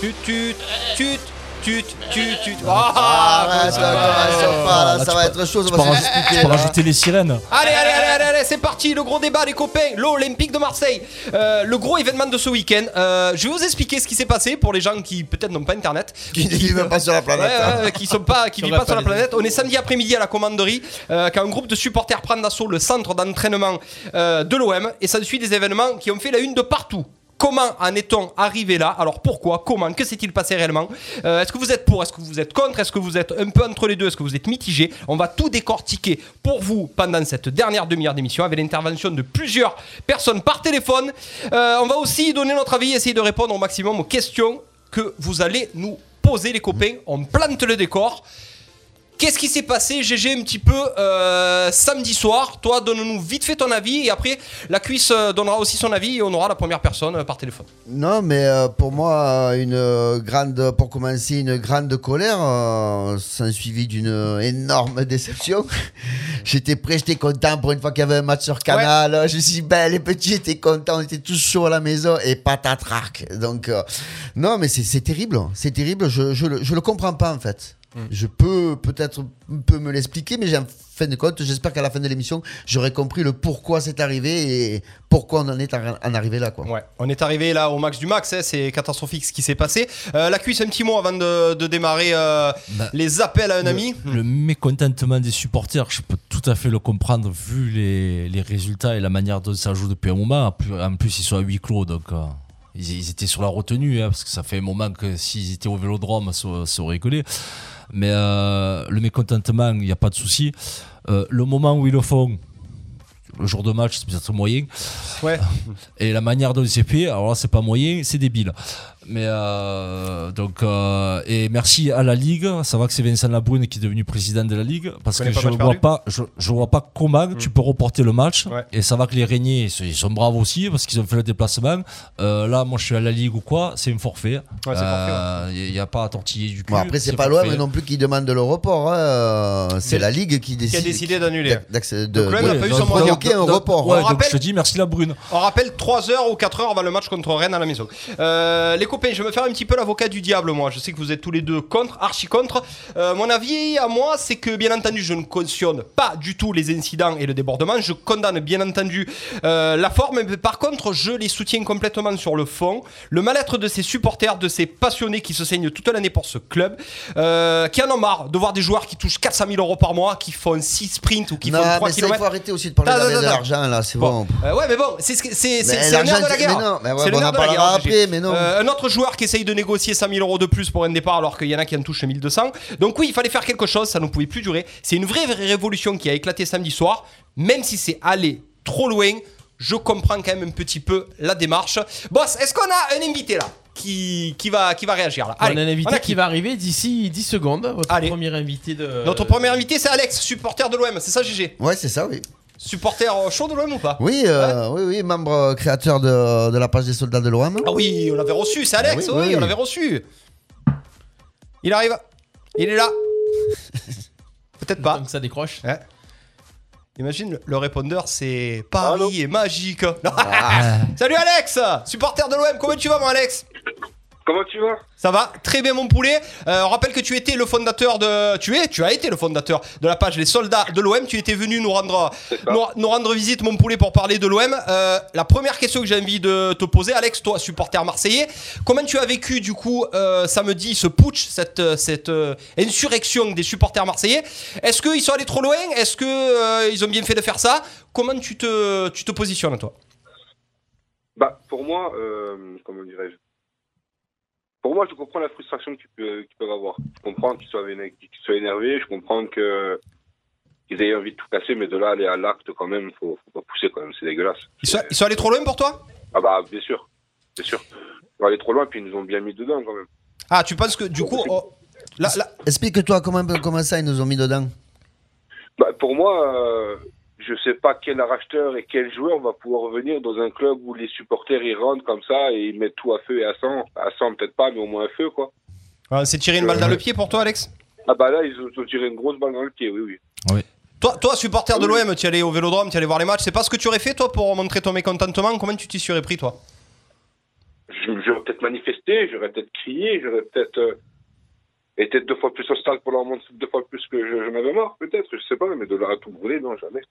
Tut, tut, tut, tut, tut, tut. Ah, Ah, ouais, ça commence pas, là, Là, ça tu va être chaud, ça Tu peux, va se raj- tu expliquer. peux là. rajouter les sirènes. Allez, allez, allez, allez, allez, c'est parti, le gros débat, les copains, l'Olympique de Marseille, Euh, le gros événement de ce week-end. Euh, je vais vous expliquer ce qui s'est passé pour les gens qui peut-être n'ont pas internet. Qui ne vivent même pas sur la Ouais, planète. hein. ouais, ouais, qui sont pas, qui Sur vivent pas sur la planète. planète. On est samedi après-midi à la commanderie, euh, quand un groupe de supporters prend d'assaut le centre d'entraînement euh, de l'OM et ça suit des événements qui ont fait la une de partout. Comment en est-on arrivé là Alors pourquoi Comment Que s'est-il passé réellement Euh, Est-ce que vous êtes pour Est-ce que vous êtes contre Est-ce que vous êtes un peu entre les deux Est-ce que vous êtes mitigé On va tout décortiquer pour vous pendant cette dernière demi-heure d'émission avec l'intervention de plusieurs personnes par téléphone. Euh, on va aussi donner notre avis, essayer de répondre au maximum aux questions que vous allez nous poser les copains. On plante le décor. Qu'est-ce qui s'est passé, GG, un petit peu euh, samedi soir? Toi, donne-nous vite fait ton avis et après, la cuisse euh, donnera aussi son avis et on aura la première personne euh, par téléphone. Non, mais euh, pour moi, une grande, pour commencer, une grande colère, euh, s'en suivi d'une énorme déception. j'étais prêt, j'étais content pour une fois qu'il y avait un match sur Canal. Je suis belle, les petits étaient contents, on était tous chauds à la maison et patatrac. Donc, non, mais c'est terrible, c'est terrible. Je, je, le- je le comprends pas en fait. Je peux peut-être un peu me l'expliquer, mais en fin de compte, j'espère qu'à la fin de l'émission, j'aurai compris le pourquoi c'est arrivé et pourquoi on en est en en arrivé là. Quoi. Ouais, on est arrivé là au max du max, hein, c'est catastrophique ce qui s'est passé. Euh, la cuisse, un petit mot avant de, de démarrer euh, Bah, les appels à un ami. Le mécontentement des supporters, je peux tout à fait le comprendre vu les, les résultats et la manière dont ça joue depuis un moment. En plus, ils sont à huis clos, donc euh, ils, ils étaient sur la retenue, hein, parce que ça fait un moment que s'ils étaient au vélodrome, ça, ça aurait collé. Mais euh, le mécontentement, il n'y a pas de souci. Euh, le moment où ils le font, le jour de match, c'est peut-être moyen. Ouais. Et la manière dont c'est fait, alors là, c'est pas moyen, c'est débile. Mais euh, donc, euh, et merci à la Ligue. Ça va que c'est Vincent Labrune qui est devenu président de la Ligue. Parce que je vois perdu? pas, je, je vois pas comment tu peux reporter le match. Ouais. Et ça va que les Régniers, ils sont- braves aussi parce qu'ils ont fait le déplacement. Euh, là, moi, je suis à la Ligue ou quoi, c'est un forfait. Euh, Il n'y a pas à tortiller du cul. Bon, après, c'est pas forfait. l'OM non plus qui demande le report. hein. C'est la Ligue qui décide. Qui a décidé d'annuler. De, Donc de- pas eu son provoquer un report. Ouais, On donc rappelle- je te dis merci la brune. On rappelle 3 heures ou 4 heures avant le match contre Rennes à la maison. Les copains, je vais me faire un petit peu l'avocat du diable, moi. Je sais que vous êtes tous les deux contre, archi contre. Euh, mon avis à moi, c'est que bien entendu, je ne cautionne pas du tout les incidents et le débordement. Je condamne bien entendu euh, la forme, mais par contre, je les soutiens complètement sur le fond. Le mal-être de ces supporters, de ces passionnés qui se saignent toute l'année pour ce club, euh, qui en ont marre de voir des joueurs qui touchent 400 000 euros par mois, qui font 6 sprints ou qui non, font 3 mais ça, il km. faut arrêter aussi de parler de l'argent, là, c'est bon. Ouais, mais bon, c'est c'est c'est- le nerf de la guerre. mais non, mais ouais, on en de la parlera guerre, après, mais non. Euh, un autre joueur qui essaye de négocier 100 000 euros de plus pour un départ alors qu'il y en a qui en touchent 1200. Donc oui, il fallait faire quelque chose, ça ne pouvait plus durer. C'est une vraie, vraie révolution qui a éclaté samedi soir, même si c'est allé trop loin. Je comprends quand même un petit peu la démarche. Boss, est-ce qu'on a un invité là qui, qui, va, qui va réagir là? On a un on invité a qui va arriver d'ici 10 secondes. Votre Allez. premier invité de. Notre premier invité, c'est Alex, supporter de l'OM, c'est ça, GG Ouais, c'est ça, oui. Supporter euh, chaud de l'OM ou pas Oui, euh, oui, oui, membre euh, créateur de, de la page des soldats de l'OM. Ah oui, on l'avait reçu, c'est Alex, Ah oui, oui, oui. on l'avait reçu. Il arrive. Il est là. Peut-être pas. Donc ça décroche. Ouais. Imagine, le- répondeur, c'est Paris est magique. Salut Alex, supporter de l'OM, comment tu vas mon Alex? Comment tu vas? Ça va très bien mon poulet. Euh, on rappelle que tu étais le fondateur de... Tu es, tu as été le fondateur de la page Les Soldats de l'OM. Tu étais venu nous rendre, nous, nous rendre visite mon poulet pour parler de l'OM. Euh, la première question que j'ai envie de te poser, Alex, toi supporter marseillais, comment tu as vécu du coup euh, samedi ce putsch, cette, cette euh, insurrection des supporters marseillais? Est-ce qu'ils sont allés trop loin? Est-ce qu'ils ont bien fait de faire ça? Comment tu te, tu te positionnes toi? Bah, pour moi, comment dirais-je? Pour moi, je comprends la frustration qu'ils peuvent, qu'ils peuvent avoir. Je comprends qu'ils soient, énervés, je comprends que qu'ils aient envie de tout casser, mais de là aller à l'acte quand même, faut, faut pas pousser quand même, c'est dégueulasse. ils sont, ils sont allés trop loin pour toi? Ah bah, bien sûr, bien sûr. On va aller trop loin, puis ils nous ont bien mis dedans quand même. Ah, tu penses que du coup... oh, là, là, Explique-toi comment, comment ça ils nous ont mis dedans. Bah, pour moi, euh, je sais pas quel racheteur et quel joueur va pouvoir revenir dans un club où les supporters ils rentrent comme ça et ils mettent tout à feu et à sang. À sang peut-être pas, mais au moins à feu quoi. Ah, c'est tirer une balle dans le pied pour toi Alex? Ah bah là, ils ont tiré une grosse balle dans le pied, oui, oui. Toi, toi, supporter de l'OM, tu allais au vélodrome, tu allais voir les matchs. C'est pas ce que tu aurais fait, toi, pour montrer ton mécontentement? Comment tu t'y serais pris, toi? J'aurais peut-être manifesté, j'aurais peut-être crié, j'aurais peut-être été deux fois plus au stade pour leur montrer deux fois plus que je- j'en avais marre, peut-être, je sais pas, mais de là à tout brûler, non, jamais.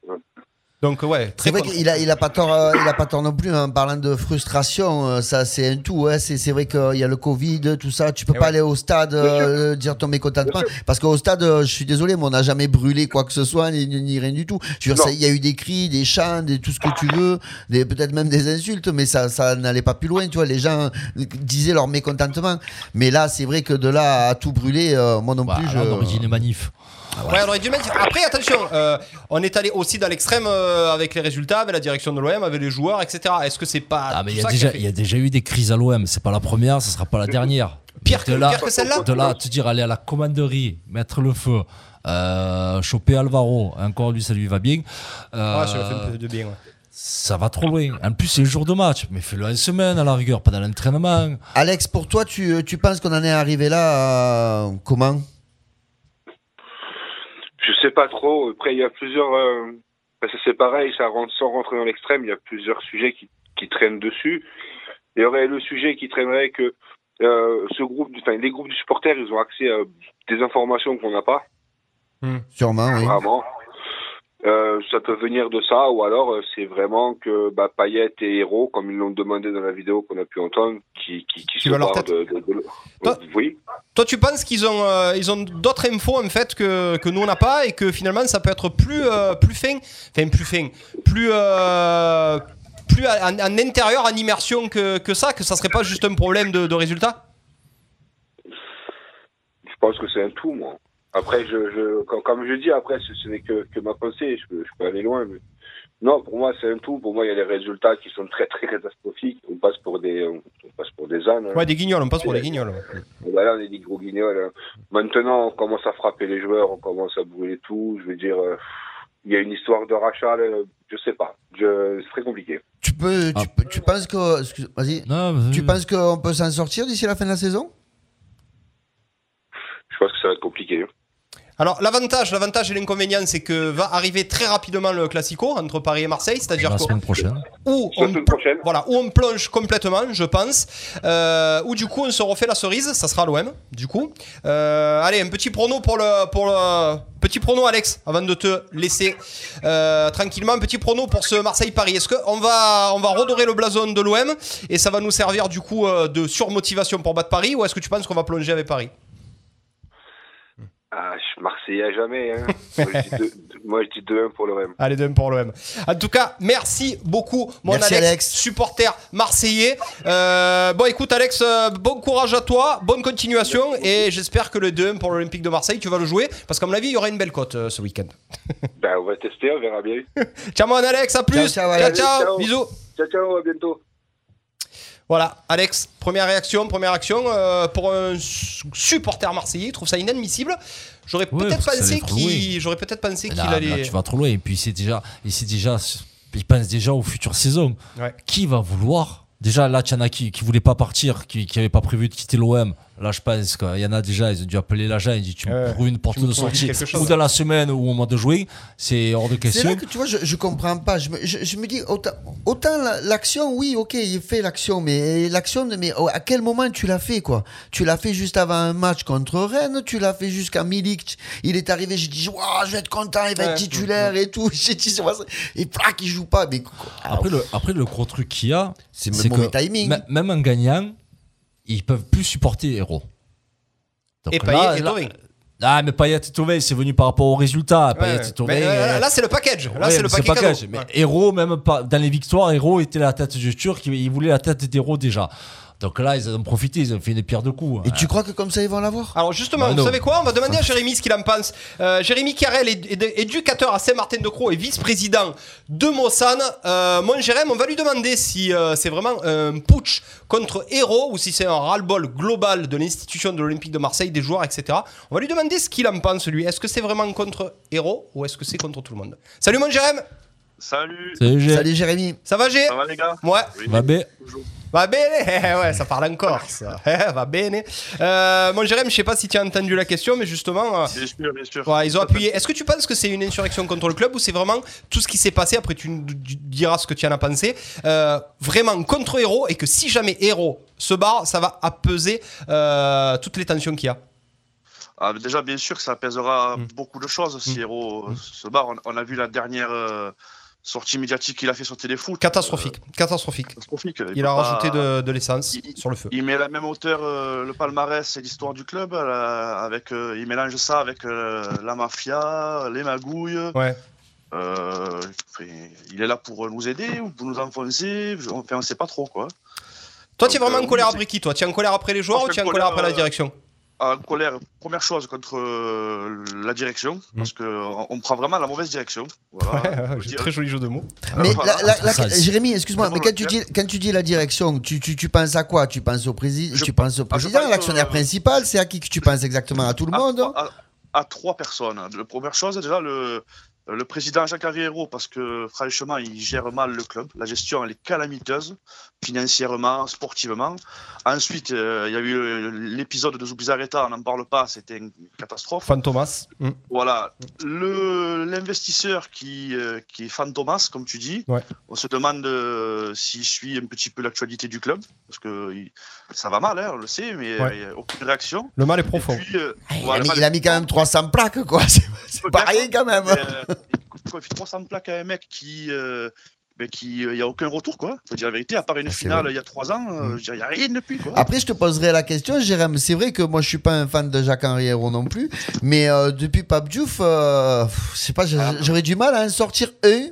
Donc, ouais, C'est vrai qu'il a, il a pas tort, euh, il a pas tort non plus en parlant de frustration. euh, Ça, c'est un tout. hein. C'est, c'est vrai qu'il y a le Covid, tout ça. Tu peux pas aller au stade euh, dire ton mécontentement parce qu'au stade, euh, je suis désolé, mais on n'a jamais brûlé quoi que ce soit ni, ni- ni rien du tout. Je veux dire, Non. ça- il y a eu des cris, des chants, des, tout ce que tu veux, des, peut-être même des insultes, mais ça, ça n'allait pas plus loin. Tu vois, les gens disaient leur mécontentement. Mais là, c'est vrai que de là à tout brûler, euh, moi non plus, je. une manif. Ouais, on aurait dû mettre. Après, attention, euh, on est allé aussi dans l'extrême euh, avec les résultats, avec la direction de l'OM, avec les joueurs, etc. Est-ce que c'est pas. Ah, mais il y, a déjà- y a déjà eu des crises à l'OM. C'est pas la première, ce sera pas la dernière. Pire que, de là, pire que celle-là de là à te dire aller à la commanderie, mettre le feu, euh, choper Alvaro, encore lui ça lui va bien. Euh, Ouais, ça fait un peu de bien. ouais. ça va trop loin. En plus c'est le jour de match, mais fais-le en semaine à la rigueur, pas dans l'entraînement. Alex, pour toi, tu, tu penses qu'on en est arrivé là euh, comment? Sais pas trop. Après, il y a plusieurs. euh, que c'est pareil, ça rentre sans rentrer dans l'extrême. Il y a plusieurs sujets qui, qui traînent dessus. Il y aurait le sujet qui traînerait que euh, ce groupe, enfin les groupes de supporters, ils ont accès à des informations qu'on n'a pas. Sûrement, oui. Vraiment. Euh, ça peut venir de ça, ou alors euh, c'est vraiment que bah, Payet et Héros, comme ils l'ont demandé dans la vidéo qu'on a pu entendre, qui, qui, qui se leur tête. de, de- de- Toi- Oui. Toi, tu penses qu'ils ont, euh, ils ont d'autres infos en fait que, que nous on n'a pas et que finalement ça peut être plus, euh, plus fin, enfin plus fin, plus, euh, plus en, en intérieur, en immersion que, que ça, que ça serait pas juste un problème de, de résultat? Je pense que c'est un tout, moi. Après, je, je, comme, je dis, après, ce, ce n'est que, que ma pensée, je peux, je peux aller loin. Mais... Non, pour moi, c'est un tout. Pour moi, il y a des résultats qui sont très, très catastrophiques. On passe pour des, on, on passe pour des ânes. hein. Ouais, des guignols, on passe pour des guignols. ouais. Voilà, on est des gros guignols. hein. Maintenant, on commence à frapper les joueurs, on commence à brûler tout. Je veux dire, euh, il y a une histoire de rachat, là, je sais pas. Je, c'est très compliqué. Tu peux, tu, peux- tu penses que, excuse- vas-y, tu penses qu'on peut s'en sortir d'ici la fin de la saison? Je pense que ça va être compliqué. hein. Alors l'avantage, l'avantage et l'inconvénient, c'est que va arriver très rapidement le Classico entre Paris et Marseille, c'est-à-dire La semaine prochaine. où on, voilà, où on plonge complètement, je pense. Euh, où du coup on se refait la cerise, ça sera l'OM, du coup. Euh, allez, un petit prono pour le, pour le petit prono, Alex, avant de te laisser euh, tranquillement. Un petit prono pour ce Marseille-Paris. Est-ce qu'on va, on va redorer le blason de l'OM et ça va nous servir du coup euh, de surmotivation pour battre Paris ou est-ce que tu penses qu'on va plonger avec Paris? Ah, je suis Marseillais à jamais. Hein. moi, je dis deux- deux- moi, je dis 2-1 pour l'OM. Allez, 2 pour l'OM. En tout cas, merci beaucoup, mon Merci, Alex, Alex. supporter marseillais. Euh, bon, écoute, Alex, euh, bon courage à toi, bonne continuation, et j'espère que le 2 pour l'Olympique de Marseille, tu vas le jouer, parce qu'à mon avis, il y aura une belle cote euh, ce week-end. Ben, on va tester, on verra bien. Ciao, mon Alex, à plus. Ciao, ciao, ciao, Ciao. bisous. Ciao, ciao, à bientôt. Voilà, Alex, première réaction, première action euh, pour un su- supporter marseillais, il trouve ça inadmissible. J'aurais Ouais, peut-être pensé qu'il, j'aurais peut-être pensé qu'il allait. là, tu vas trop loin. Et puis c'est déjà, et c'est déjà, il pense déjà aux futures saisons. Ouais. Qui va vouloir Déjà là, qui qui voulait pas partir, qui qui avait pas prévu de quitter l'OM. Là, je pense qu'il y en a déjà, ils ont dû appeler l'agent et dit tu me trouves une porte de sortie ou dans la semaine ou au mois de juin. C'est hors de C'est question. là que tu vois, je, je comprends pas. Je me, je, je me dis, autant, autant la- l'action, oui, ok, il fait l'action, mais l'action, mais à quel moment tu l'as fait, quoi? Tu l'as fait juste avant un match contre Rennes, tu l'as fait jusqu'à Milik. Il est arrivé, j'ai dit, je vais être content, il va Ouais. être titulaire et tout. J'ai dit, c'est et plaque, il joue pas. Mais Après le, après, le gros truc qu'il y a, C'est c'est que timing. même en gagnant, ils peuvent plus supporter Héros. Donc Et là- Payet et là- Thauvin. Ah, mais Payet et Thauvin, c'est venu par rapport au résultat. Payet Ouais. et Thauvin, Mais, euh, euh, là, c'est le package. Là, Ouais, c'est le cadeau. package. Mais. Héros, même pas, dans les victoires, Héros était la tête du Turc. Il il voulait la tête d'Héros déjà. Donc là, ils en ont profité. Ils ont fait une pierre de coups. Et tu crois que comme ça, ils vont l'avoir Alors justement, Bah vous non. savez quoi? On va demander à Jérémy ce qu'il en pense. Euh, Jérémy Carrel est, est- éducateur à Saint-Martin-de-Croix et vice-président de Mossane. Euh, mon Jérémy, on va lui demander si euh, c'est vraiment un putsch contre Héros ou si c'est un ras-le-bol global de l'institution de l'Olympique de Marseille, des joueurs, etc. On va lui demander ce qu'il en pense, lui. Est-ce que c'est vraiment contre Héros ou est-ce que c'est contre tout le monde? Salut mon Jérémy Salut Salut. Salut Jérémy. Ça va Gé? Ça va les gars? Ouais. Va bien? Va bene, Eh, ouais, ça parle encore, ça. Eh, Va bene. Euh, mon Jérémy, je sais pas si tu as entendu la question, mais justement, euh, Bien sûr, bien sûr. Ouais, ils ont appuyé. Est-ce que tu penses que c'est une insurrection contre le club ou c'est vraiment tout ce qui s'est passé? Après, tu nous diras ce que tu en as pensé. euh, vraiment contre Héros et que si jamais Héros se barre, ça va apaiser euh, toutes les tensions qu'il y a. Ah, déjà, bien sûr que ça apaisera Mm. beaucoup de choses si Héros euh, se barre. On, on a vu la dernière euh, sortie médiatique qu'il a fait sur Téléfoot. Catastrophique. Catastrophique. Catastrophique. Il a pas- rajouté de, de l'essence sur le feu. Il met à la même hauteur euh, le palmarès et l'histoire du club. euh, avec, euh, il mélange ça avec euh, la mafia, les magouilles. Ouais. Euh, il est là pour nous aider ou pour nous enfoncer. Enfin, on sait pas trop quoi. Toi, tu es vraiment en euh, colère après qui Toi, tu es en colère après les joueurs ou tu es en colère après la euh, direction? En colère, première chose, contre euh, la direction, parce qu'on on prend vraiment la mauvaise direction. Voilà, Ouais, très joli jeu de mots. Mais Voilà. la- la- la- Ça, c'est- Jérémy, excuse-moi, mais quand tu, le dis, quand tu dis la direction, tu, tu, tu penses à quoi? Tu penses au, prési Je- tu penses au Ah, président, pense, l'actionnaire euh, principal C'est à qui que tu penses exactement? À tout le à, monde à- à trois personnes. La première chose, déjà, le, le président Jacques Arriero, parce que franchement, il gère mal le club. La gestion, elle est calamiteuse, financièrement, sportivement. Ensuite, euh, il y a eu euh, l'épisode de Zubizarreta, on n'en parle pas, c'était une catastrophe. Fantomas. Mm. Voilà. L'investisseur qui, euh, qui est Fantomas, comme tu dis, Ouais. on se demande euh, s'il suit un petit peu l'actualité du club, parce que il- ça va mal, hein, on le sait, mais Ouais. il n'y a aucune réaction. Le mal est profond. Puis, euh, Ah, il, voilà, a mis, mal- il a mis quand même 300 plaques, quoi. C'est c'est pas rien quand même. Euh, il fait 300 plaques à un mec qui. euh, mais qui, il n'y a aucun retour, quoi. Faut dire la vérité, à part une Ah, finale il y a trois ans, euh, dirais, il n'y a rien depuis, quoi. Après, je te poserai la question, Jérém. C'est vrai que moi, je suis pas un fan de Jacques-Henri Hérault non plus, mais euh, depuis Pape Diouf, euh, je sais pas, Ah. j'aurais du mal à en sortir un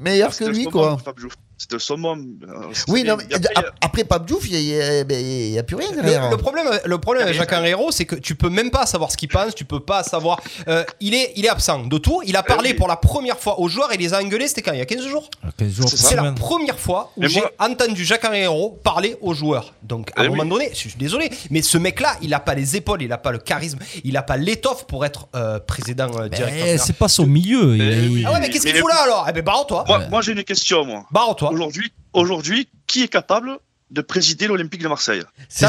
meilleur que lui, quoi. Fab Diouf. C'était le summum. euh, Oui, non, mais a- après Pape Diouf, il n'y a, y a plus rien Le, derrière. le problème, le problème avec. Jacques Henriero, c'est que tu peux même pas savoir ce qu'il pense, tu peux pas savoir. euh, il, est, il est absent de tout. Il a parlé oui. pour la première fois aux joueurs et les a engueulés, c'était quand Il y a 15 jours? 15 jours C'est C'est la première fois où j'ai moi- entendu Jacques Henriero parler aux joueurs. Donc à un Eh moment oui. donné, je suis désolé, mais ce mec-là, il a pas les épaules, il a pas le charisme, il a pas l'étoffe pour être euh, président euh, directeur. C'est pas son milieu. il- Eh Ah ouais, mais qu'est-ce qu'il fout là alors? Eh ben barre-toi. Moi, moi, j'ai une question, moi. Barre-toi. Aujourd'hui, aujourd'hui, qui est capable de présider l'Olympique de Marseille? Ça.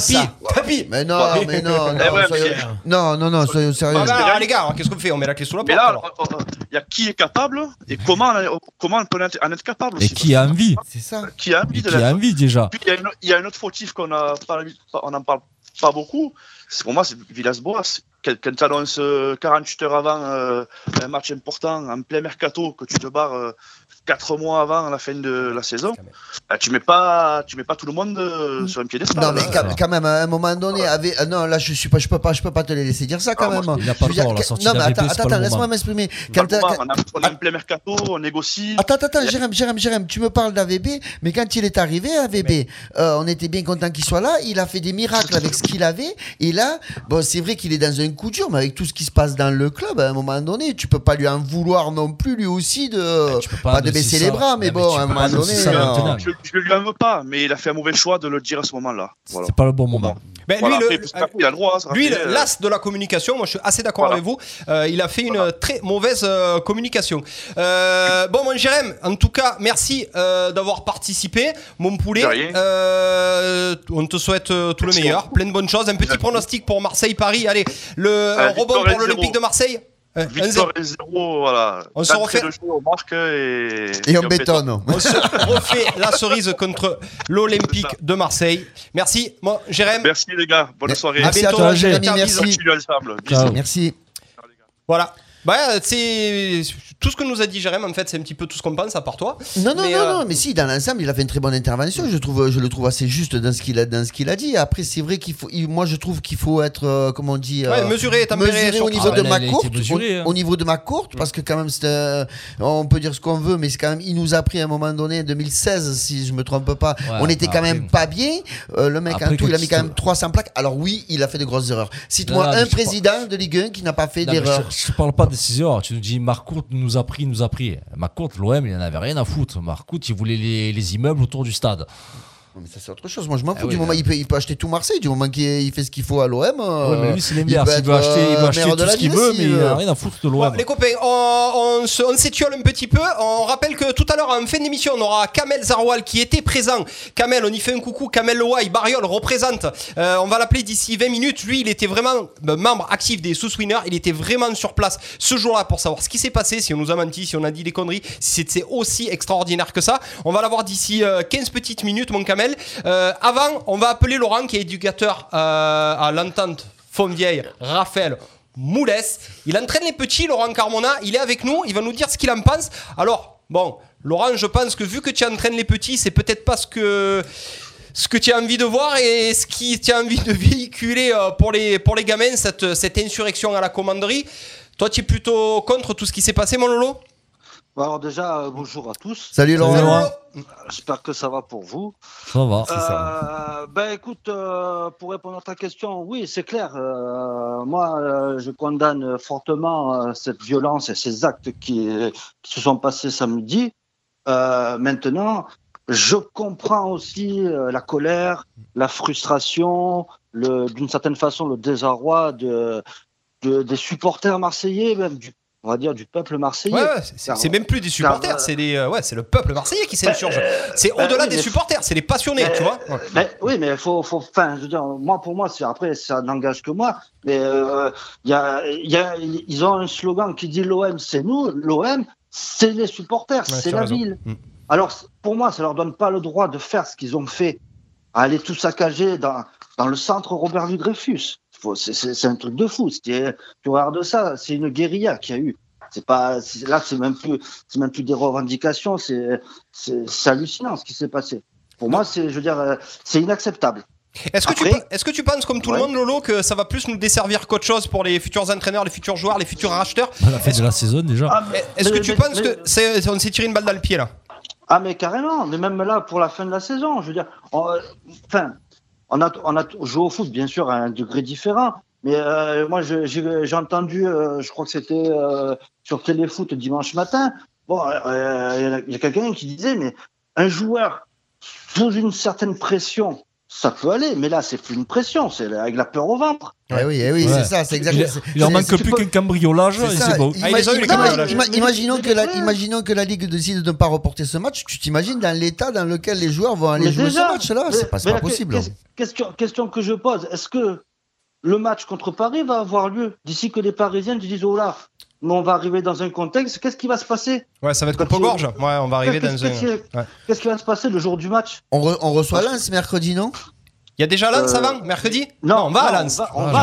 tapis. Mais non, mais non, non, Eh ouais, soyons- mais- non, non, non, soyons sérieux. Ah bah, les gars, alors, qu'est-ce qu'on fait? On met la clé sous la Mais porte là, alors. euh, euh, il y a qui est capable et comment, comment on peut en être- capable Et aussi, qui a envie C'est ça. Qui a envie Et de qui a envie déjà Puis il y, y a un autre fautif qu'on n'en parle pas beaucoup. Pour moi, c'est Villas-Boas. Quand, tu annonces euh, 48 heures avant euh, un match important, en plein mercato, que tu te barres 4 mois avant la fin de la saison, bah, tu mets pas, tu mets pas tout le monde euh, sur un piédestal. Non mais hein. quand, quand même à un moment donné avec euh, non là je suis pas je peux pas je peux pas te laisser dire ça quand Ah, même. moi, il a pas dire, tort, la sortie non mais attends attends laisse-moi moment. m'exprimer. Quand, quand- on, a- on en plein mercato, on négocie. Attends, attends, attends, Jérém, Jérém, Jérém, tu me parles d'AVB, mais quand il est arrivé, AVB, euh, on était bien content qu'il soit là, il a fait des miracles avec ce qu'il avait, et là, bon, c'est vrai qu'il est dans un coup dur, mais avec tout ce qui se passe dans le club, à un moment donné, tu peux pas lui en vouloir non plus, lui aussi, de, tu peux pas, pas de adosser baisser les bras, mais bon, à un moment donné. Je, je lui en veux pas, mais il a fait un mauvais choix de le dire à ce moment-là. Voilà. C'est pas le bon moment. Ben, Voilà, lui, le- parce qu'après, il a le droit. ça Lui, rappelle, l'as de la communication, moi je suis assez d'accord Voilà. avec vous. Euh, il a fait une très mauvaise euh, communication. Euh, bon, mon Jérém, en tout cas, merci euh, d'avoir participé. Mon poulet, euh, on te souhaite euh, tout le meilleur, plein de bonnes choses. Un petit pronostic pour Marseille-Paris. Allez, le Euh, un rebond pour 1-0. l'Olympique de Marseille Euh, 1-0. Victoire et 0, voilà. On se refait- de jeu, on marque et. Et on bétonne. On se refait la cerise contre l'Olympique de Marseille. Merci, mon Jérém. Merci les gars, bonne soirée. À Merci à bientôt, toi, Jérémy, merci. Merci. Voilà. Bah, c'est tout ce que nous a dit Jérém. En fait, c'est un petit peu tout ce qu'on pense, à part toi. Non, non, Mais, non, euh, non, mais si, dans l'ensemble, il a fait une très bonne intervention. Je, trouve, je le trouve assez juste dans ce qu'il a, dans ce qu'il a dit. Après, c'est vrai qu'il faut, il- moi, je trouve qu'il faut être, euh, comment on dit, Ouais, mesuré, mesuré au surtout. niveau Ah, de ma courte, mesuré, au, hein. au niveau de ma courte, parce que quand même, euh, on peut dire ce qu'on veut, mais c'est quand même, il nous a pris à un moment donné, 2016, si je me trompe pas, Ouais, on était quand après- même pas bien. Euh, le mec, Après, en tout, il a mis quand même 300 plaques. Alors oui, il a fait de grosses erreurs. Cite-moi un président de Ligue 1 qui n'a pas fait d'erreur. je, je parle pas de ces erreurs. Tu nous dis Marcourt nous a pris, nous a pris. L'OM, il en avait rien à foutre. Marcourt, il voulait les immeubles autour du stade. Non, Mais ça, c'est autre chose. Moi, je m'en Ah fous. oui, du moment il peut, il peut acheter tout Marseille, du moment qu'il il fait ce qu'il faut à l'OM. Ouais, mais lui, c'est l'inverse. peut Il, veut être, acheter, il euh, veut acheter tout ce qu'il veut, mais il euh. a rien à foutre de Bon, l'OM. les copains, on, on se- on s'étiole un petit peu. On rappelle que tout à l'heure, en fin d'émission, on aura Kamel Zarwal qui était présent. Kamel, on y fait un coucou. Kamel Loaï, Bariol représente. Euh, on va l'appeler d'ici 20 minutes. Lui, il était vraiment euh, membre actif des sous-winners. Il était vraiment sur place ce jour-là pour savoir ce qui s'est passé, si on nous a menti, si on a dit des conneries, si c'était aussi extraordinaire que ça. On va l'avoir d'ici euh, 15 petites minutes, mon Kamel. Euh, avant, on va appeler Laurent qui est éducateur euh, à l'entente Fontvieille, Raphaël. Moulès. Il entraîne les petits, Laurent Carmona. Il est avec nous. Il va nous dire ce qu'il en pense. Alors, bon, Laurent, je pense que vu que tu entraînes les petits, c'est peut-être pas ce que tu as envie de voir et ce qui tu as envie de véhiculer euh, pour les, pour les gamins, cette, cette insurrection à la commanderie. Toi, tu es plutôt contre tout ce qui s'est passé, mon Lolo? Alors déjà, euh, bonjour à tous. Salut Laurent. Laurent. J'espère que ça va pour vous. Ça va. Euh, ben écoute, euh, pour répondre à ta question, oui, c'est clair. Moi, je condamne fortement cette violence et ces actes qui, qui se sont passés samedi. Maintenant, je comprends aussi la colère, la frustration, d'une certaine façon le désarroi de, de- des supporters marseillais, même du, on va dire du peuple marseillais. Ouais, c'est- même plus des supporters, euh, c'est des, euh, ouais, c'est le peuple marseillais qui s'insurge. c'est bah au-delà oui, des supporters, c'est les passionnés, tu vois. Ouais. mais- oui, mais faut, faut, enfin, je veux dire, moi, pour moi, c'est après, ça n'engage que moi. Mais euh, y a, il y a, ils ont un slogan qui dit l'OM, c'est nous. L'OM, c'est les supporters, Ouais, c'est la raison. ville. Mm. Alors, pour moi, ça leur donne pas le droit de faire ce qu'ils ont fait, aller tout saccager dans, dans le centre Robert Louis Dreyfus. Faut- c'est- C'est c'est un truc de fou. C'est- Tu regardes ça, c'est une guérilla qu'il y a eu. C'est pas c'est- là, c'est même plus, c'est même plus des revendications. C'est c'est c'est hallucinant ce qui s'est passé. Pour moi, c'est, je veux dire, c'est inacceptable. Est-ce que, tu, est-ce que tu penses, comme tout le monde, Lolo, que ça va plus nous desservir qu'autre chose pour les futurs entraîneurs, les futurs joueurs, les futurs racheteurs? À la fin de la saison déjà. Ah, Est-ce que mais- tu mais- penses mais- que c'est, on s'est tiré une balle dans le pied là? Ah, mais carrément. Mais même là, pour la fin de la saison, je veux dire, euh, enfin, on a, joué au foot, bien sûr, à un degré différent. Mais euh, moi, j'ai entendu, euh, je crois que c'était euh, sur Téléfoot dimanche matin. Il y a- a quelqu'un qui disait, mais un joueur sous une certaine pression, ça peut aller. Mais là, c'est plus une pression, c'est avec la peur au ventre. Eh oui, eh oui, Ouais. c'est ça, c'est Il, exactement. il en c'est- manque plus qu'un cambriolage et c'est bon. Ah, il Ima- imaginons, que la, mais- imaginons que la Ligue décide de ne pas reporter ce match. Tu t'imagines dans l'état dans lequel les joueurs vont aller Mais jouer déjà, ce match-là? C'est pas, possible. que- Question, question que je pose, est-ce que le match contre Paris va avoir lieu d'ici que les Parisiens te disent oh là, mais on va arriver dans un contexte, qu'est-ce qui va se passer? Ouais, ça va être coupe gorge. Ouais, on va arriver Qu'est-ce dans qu'est-ce un. Qu'est-ce qui va se passer le jour du match? On, re- on reçoit Lens mercredi, non? Il y a déjà Lens Euh, avant, mercredi? non, on va non, à Lens. on va-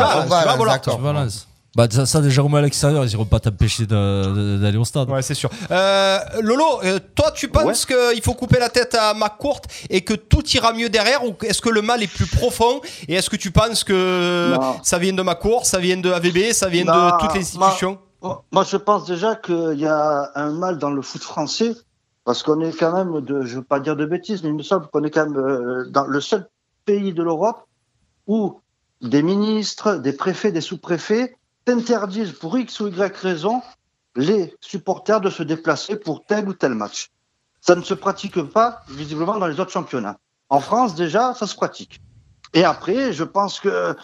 à Lens. Bah, ça, ça, déjà, au à l'extérieur, ils iront pas t'empêcher de- de- d'aller au stade. Ouais, c'est sûr. Euh, Lolo, euh, toi, tu penses qu'il faut couper la tête à McCourt et que tout ira mieux derrière ou est-ce que le mal est plus profond? Et est-ce que tu penses que Non. ça vient de McCourt, ça vient de AVB, ça vient Non, de toutes les institutions? Moi, moi, je pense déjà qu'il y a un mal dans le foot français, parce qu'on est quand même, je ne veux pas dire de bêtises, mais il me semble qu'on est quand même euh, dans le seul pays de l'Europe où des ministres, des préfets, des sous-préfets interdisent pour X ou Y raison les supporters de se déplacer pour tel ou tel match. Ça ne se pratique pas, visiblement, dans les autres championnats. En France, déjà, ça se pratique. Et après, je pense que,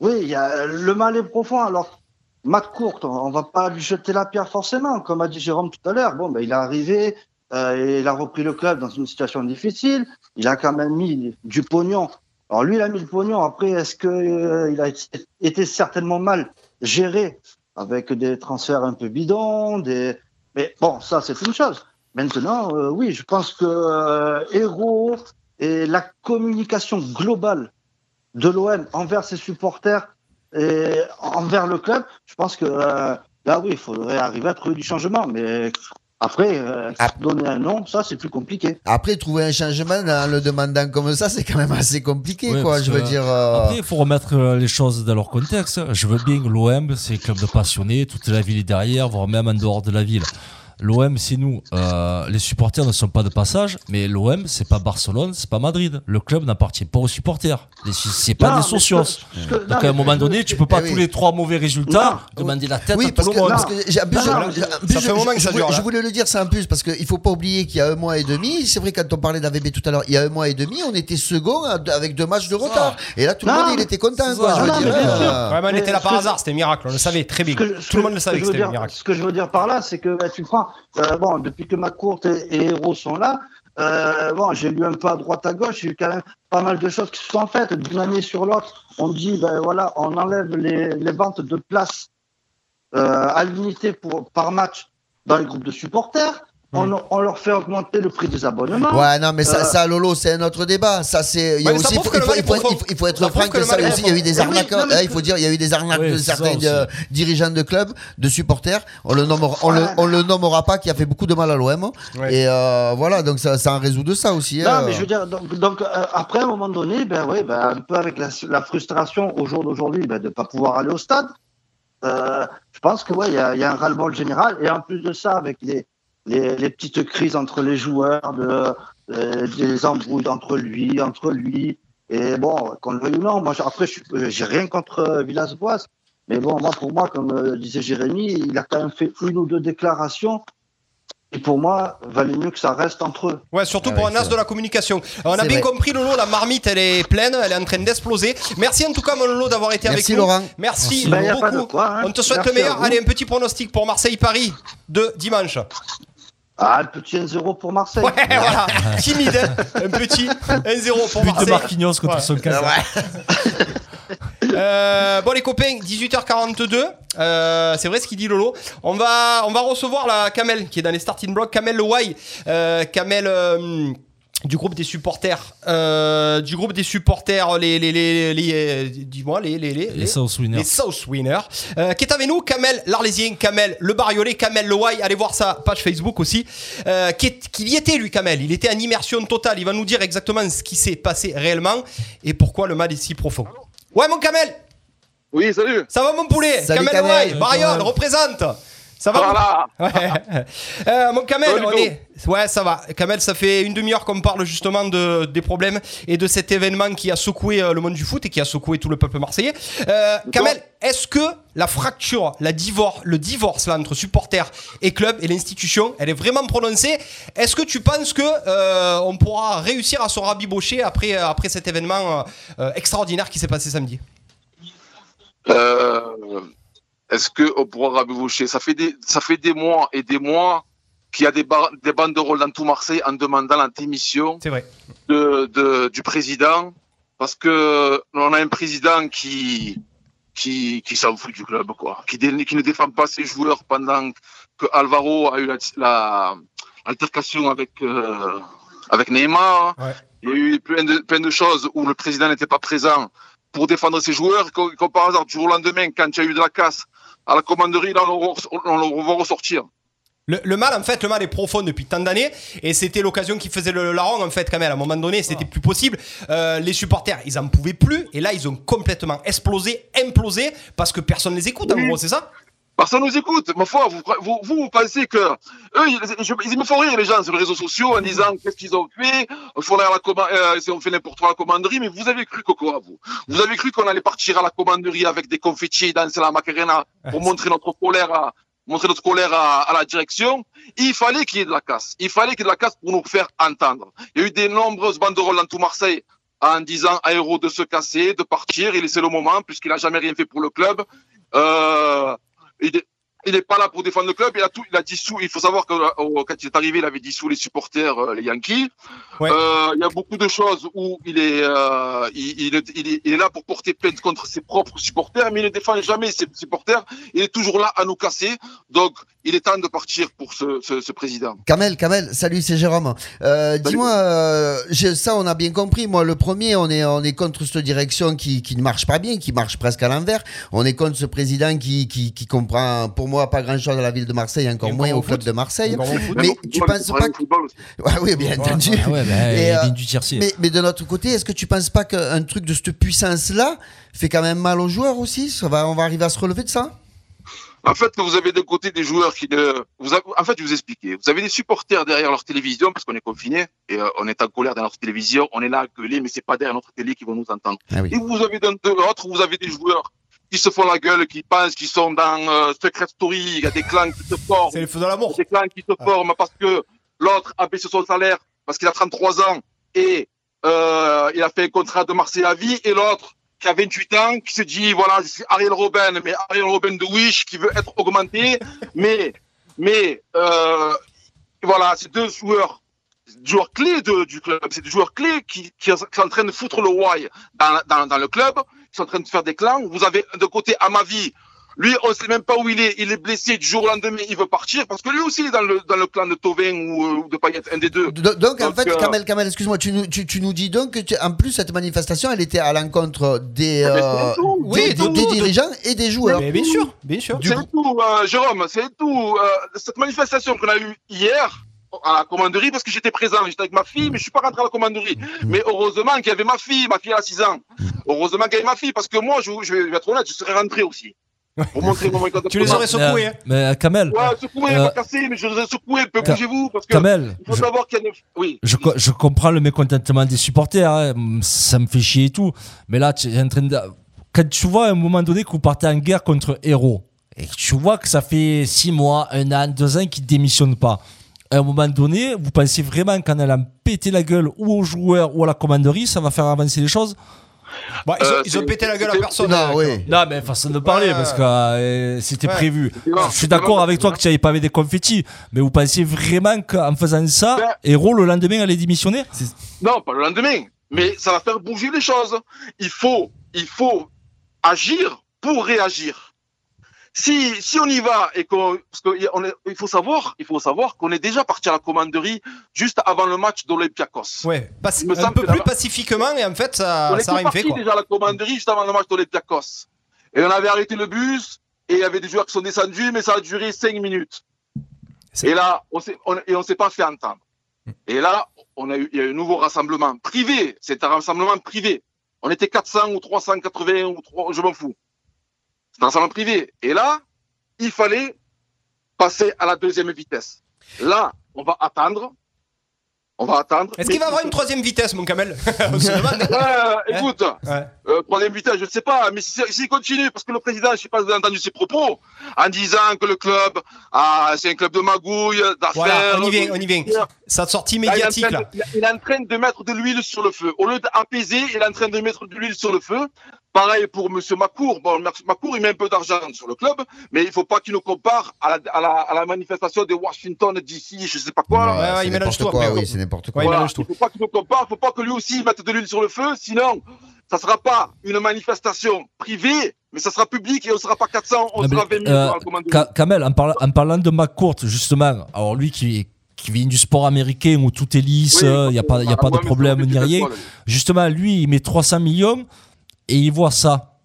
oui, y a, le mal est profond. Alors, Matt Court, on va pas lui jeter la pierre forcément, comme a dit Jérôme tout à l'heure. Bon, ben, il est arrivé, euh, il a repris le club dans une situation difficile. Il a quand même mis du pognon. Alors lui, il a mis le pognon. Après, est-ce que euh, il a été, été certainement mal géré avec des transferts un peu bidons, des. Mais bon, ça c'est une chose. Maintenant, euh, oui, je pense que euh, Héros et la communication globale de l'OM envers ses supporters et envers le club, je pense que euh, là, oui, il faudrait arriver à trouver du changement. Mais après, euh, donner un nom, ça, c'est plus compliqué. Après, trouver un changement en le demandant comme ça, c'est quand même assez compliqué, Ouais, quoi. Je veux dire. euh, Après, il faut remettre euh, les choses dans leur contexte. Je veux bien que l'OM, c'est un club de passionnés, toute la ville est derrière, voire même en dehors de la ville. L'OM, c'est nous. Euh, les supporters ne sont pas de passage, mais l'OM, c'est pas Barcelone, c'est pas Madrid. Le club n'appartient pas aux supporters. Les- C'est pas Non, des socios. Donc non, à un moment donné, tu peux pas eh oui. tous les trois mauvais résultats demander la tête oui, à parce tout que, le monde. parce que je- un ça voulais- le dire ça en plus parce qu'il faut pas oublier qu'il y a un mois et demi, c'est vrai quand on parlait d'AVB tout à l'heure, il y a un mois et demi, on était second avec deux matchs de retard. Et là, tout le monde, il était content, c'est euh, on était là par hasard, c'était un miracle, on le savait très bien. Tout le monde le savait un. Ce que je veux dire par là, c'est que bah, tu prends, euh, bon, depuis que McCourt et, et Héros sont là, euh, bon, j'ai lu un peu à droite à gauche, il y a eu quand même pas mal de choses qui se sont faites. D'une année sur l'autre, on dit, ben voilà, on enlève les, les ventes de places euh, à l'unité par match dans les groupes de supporters. On, on leur fait augmenter le prix des abonnements. Ouais, non, mais ça, Euh, ça, Lolo, c'est un autre débat. Ça, c'est. Il y a aussi, faut, que il le faut, mal est il faut- profond. il faut- il faut être Ça franc que ça aussi. Il y a eu des oui, arnaques. non, mais hein, Il faut dire, il y a eu des arnaques Oui, de certains euh, dirigeants de clubs, de supporters. On le nommera, on le, on le nommera pas, qui a fait beaucoup de mal à l'OM. Et euh, voilà, donc ça, ça en résout de ça aussi. Non, hein. mais je veux dire, donc, donc, euh, après, à un moment donné, ben oui, ben, un peu avec la, la frustration au jour d'aujourd'hui ben, de ne pas pouvoir aller au stade, euh, je pense que ouais, il y, y a un ras-le-bol général. Et en plus de ça, avec les, les, les petites crises entre les joueurs, de, euh, des embrouilles entre lui, entre lui. Et bon, qu'on le veuille ou non, moi, après, euh, j'ai rien contre euh, Villas-Boas. Mais bon, moi, pour moi, comme disait Jérémy, il a quand même fait une ou deux déclarations. Et pour moi, valait mieux que ça reste entre eux. Ouais, surtout pour un as de la communication. On a bien vrai. compris, Lolo, la marmite, elle est pleine, elle est en train d'exploser. Merci en tout cas, mon Lolo, d'avoir été Merci, avec nous. Laurent. Merci, Merci. Ben, beaucoup. quoi, hein. On te souhaite Merci le meilleur. Allez, un petit pronostic pour Marseille-Paris de dimanche. Ah, le petit 1-0 pour Marseille. Ouais, voilà. Timide, hein. un petit 1-0 pour But de. Marquinhos contre Ouais. son casa. Euh, bon les copains, 18h42. Euh, c'est vrai ce qu'il dit Lolo. On va, on va recevoir la Kamel qui est dans les starting blocks. Kamel Leway. Euh, Kamel. Du groupe des supporters, euh, du groupe des supporters, les, les, les, les, euh, dis-moi, les, les, les, Les South Winners. les South Winners, euh, qui est avec nous, Kamel l'Arlésien, Kamel le Bariolais, Kamel Leway, allez voir sa page Facebook aussi, euh, qui, est, qui y était lui, Kamel, il était en immersion totale, il va nous dire exactement ce qui s'est passé réellement et pourquoi le mal est si profond. Ouais mon Kamel? Oui, salut. Ça va mon poulet? Salut, Kamel Kamel. Salut, Bariol, représente ça va Voilà. Ouais. Euh, mon Kamel, Salut, on Hugo. est... Ouais, ça va. Kamel, ça fait une demi-heure qu'on parle justement de, des problèmes et de cet événement qui a secoué euh, le monde du foot et qui a secoué tout le peuple marseillais. Euh, Kamel, est-ce que la fracture, la divorce, le divorce là, entre supporters et club et l'institution, elle est vraiment prononcée? Est-ce que tu penses que euh, on pourra réussir à se rabibocher après, après cet événement extraordinaire qui s'est passé samedi? Euh, Est-ce qu'on pourra raboucher ça, fait des- ça fait des mois et des mois qu'il y a des, bar- des banderoles dans tout Marseille en demandant la démission de, de- du président? Parce que on a un président qui, qui, qui s'en fout du club, quoi. Qui, dé- qui ne défend pas ses joueurs pendant que Alvaro a eu la, la- l'altercation avec, euh, avec Neymar. Il y a eu plein de, plein de choses où le président n'était pas présent pour défendre ses joueurs. Comme, par hasard, du jour au lendemain, quand il y a eu de la casse à la commanderie, là, on, le va ressortir. Le, le mal, en fait, le mal est profond depuis tant d'années, et c'était l'occasion qui faisait le larron, en fait, quand même. À un moment donné, c'était plus possible. Euh, les supporters, ils en pouvaient plus, et là, ils ont complètement explosé, implosé, parce que personne les écoute, en gros, c'est ça? Personne nous écoute. Ma foi, vous, vous, vous, pensez que eux, ils, ils- ils me font rire les gens sur les réseaux sociaux en disant qu'est-ce qu'ils ont fait, à la euh, si on fait n'importe quoi à la commanderie, mais vous avez cru que quoi, vous? Vous avez cru qu'on allait partir à la commanderie avec des confettis, danser la macarena pour montrer notre colère à montrer notre colère à, à la direction? Il fallait qu'il y ait de la casse. Il fallait qu'il y ait de la casse pour nous faire entendre. Il y a eu de nombreuses banderoles dans tout Marseille en disant à Héros de se casser, de partir et laisser le moment puisqu'il n'a jamais rien fait pour le club. Euh, il est, il est pas là pour défendre le club. Il a tout, il a dissous. Il faut savoir que euh, quand il est arrivé, il avait dissous les supporters, euh, les Yankees. Euh, il y a beaucoup de choses où il est, euh, il, il est, il est, il est là pour porter plainte contre ses propres supporters, mais il ne défend jamais ses supporters. Il est toujours là à nous casser. Donc, il est temps de partir pour ce, ce, ce président. Kamel, Kamel, salut, c'est Jérôme. Euh, Dis-moi, euh, ça on a bien compris. Moi, le premier, on est, on est contre cette direction qui, qui ne marche pas bien, qui marche presque à l'envers. On est contre ce président qui, qui, qui comprend, pour moi, pas grand-chose à la ville de Marseille, encore moins au club de Marseille. Mais tu penses pas que... Oui, bien entendu. Ah ouais, bah, Et, euh, mais, mais de notre côté, est-ce que tu penses pas qu'un truc de cette puissance-là fait quand même mal aux joueurs aussi? Ça va, On va arriver à se relever de ça? En fait, vous avez d'un côté des joueurs qui ne, vous avez- en fait, je vais vous expliquer. Vous avez des supporters derrière leur télévision parce qu'on est confiné et euh, on est en colère dans notre télévision. On est là à gueuler, mais c'est pas derrière notre télé qui vont nous entendre. Ah oui. Et vous avez d'un de l'autre, vous avez des joueurs qui se font la gueule, qui pensent qu'ils sont dans euh, Secret Story. Il y a des clans qui se forment. C'est le feu de l'amour. Des clans qui se forment parce que l'autre a baissé son salaire parce qu'il a 33 ans et euh, il a fait un contrat de Marseille à vie et l'autre qui a 28 ans, qui se dit, voilà, je suis Ariel Robin, mais Ariel Robin de Wish, qui veut être augmenté, mais, mais, euh, voilà, c'est deux joueurs, joueurs clés de- du club, c'est des joueurs clés qui, qui sont en train de foutre le why dans, dans, dans le club, qui sont en train de faire des clans. Vous avez de côté Amavi, lui, on sait même pas où il est, il est blessé du jour au lendemain, il veut partir, parce que lui aussi il est dans le, dans le clan de Tovin ou, euh, ou de Payet, un des deux. Do- Donc, en fait, euh, Kamel, Kamel, excuse-moi, tu nous, tu, tu nous dis donc que, tu- en plus, cette manifestation, elle était à l'encontre des, Ah, mais euh, des, dirigeants et des joueurs. bien sûr, bien sûr. Du C'est coup, tout, euh, Jérôme, c'est tout. Euh, cette manifestation qu'on a eue hier à la commanderie, parce que j'étais présent, j'étais avec ma fille, mais je suis pas rentré à la commanderie. Mais heureusement qu'il y avait ma fille, ma fille a 6 ans. Heureusement qu'il y avait ma fille, parce que moi, je, je vais être honnête, je serais rentré aussi. Pour montrer. Tu les aurais secoués, hein. Mais euh, Kamel, Ouais, secoué, Euh, pas cassé, mais je les ai secoués. Peu Ka- bougez-vous, parce que. Kamel, Il faut je- savoir qu'il y a des. Oui. je, co- je comprends le mécontentement des supporters, hein, ça me fait chier et tout. Mais là, tu es en train de. Quand tu vois à un moment donné que vous partez en guerre contre héros, et que tu vois que ça fait 6 mois, 1 an, 2 ans qu'ils ne démissionnent pas, à un moment donné, vous pensez vraiment qu'en allant péter la gueule ou aux joueurs ou à la commanderie, ça va faire avancer les choses? Bah, ils, ont, Euh, ils ont c'est- pété la gueule à personne. Non, hein, oui. Non, mais façon de parler, Ouais. parce que euh, c'était Ouais. prévu. Je suis d'accord avec toi que tu n'avais pas avec des confettis, mais vous pensez vraiment qu'en faisant ça, Ben- Héros le lendemain allait démissionner? Non, pas le lendemain. Mais ça va faire bouger les choses. Il faut, il faut agir pour réagir. Si, si on y va et qu'on, parce qu'il faut savoir, il faut savoir qu'on est déjà parti à la commanderie juste avant le match d'Olympiakos. Ouais, me un peu plus pacifiquement et en fait ça, on ça rien fait quoi. déjà à la commanderie juste avant le match d'Olympiakos. Et on avait arrêté le bus et il y avait des joueurs qui sont descendus, mais ça a duré cinq minutes. C'est- Et là, on s'est, on, et on s'est pas fait entendre. Et là, on a eu, il y a eu un nouveau rassemblement privé. C'est un rassemblement privé. On était 400 ou 380 ou 3, je m'en fous. C'est un rassemblement privé. Et là, il fallait passer à la deuxième vitesse. Là, on va attendre. On va attendre. Est-ce qu'il va avoir une troisième vitesse, mon Kamel? Écoute, Ouais. euh, troisième vitesse, je ne sais pas, mais si- s'il continue, parce que le président, je ne sais pas si vous avez entendu ses propos, en disant que le club, ah, c'est un club de magouille, d'affaires. Voilà, on y vient, on y vient. Sa sortie Là, il est en médiatique là. Il est en train de mettre de l'huile sur le feu. Au lieu d'apaiser, il est en train de mettre de l'huile sur le feu. Pareil pour Monsieur Macour. Bon, Macour, il met un peu d'argent sur le club, mais il ne faut pas qu'il nous compare à la, à la, à la manifestation de Washington d'ici, je ne sais pas quoi. Ouais, ouais, il mélange n'importe tout quoi, après. oui, c'est n'importe quoi. Il Voilà. mélange tout. Il faut pas qu'il nous compare, il faut pas que lui aussi mette de l'huile sur le feu, sinon ça sera pas une manifestation privée, mais ça sera public et on sera pas 400, on mais, sera 20 000 euh. Ka- Kamel, en, parla- en parlant de McCourt, justement, alors lui qui, qui vient du sport américain où tout est lisse, Oui, il n'y a pas, y a pas de problème ni rien, justement, lui, il met 300 millions et il voit ça.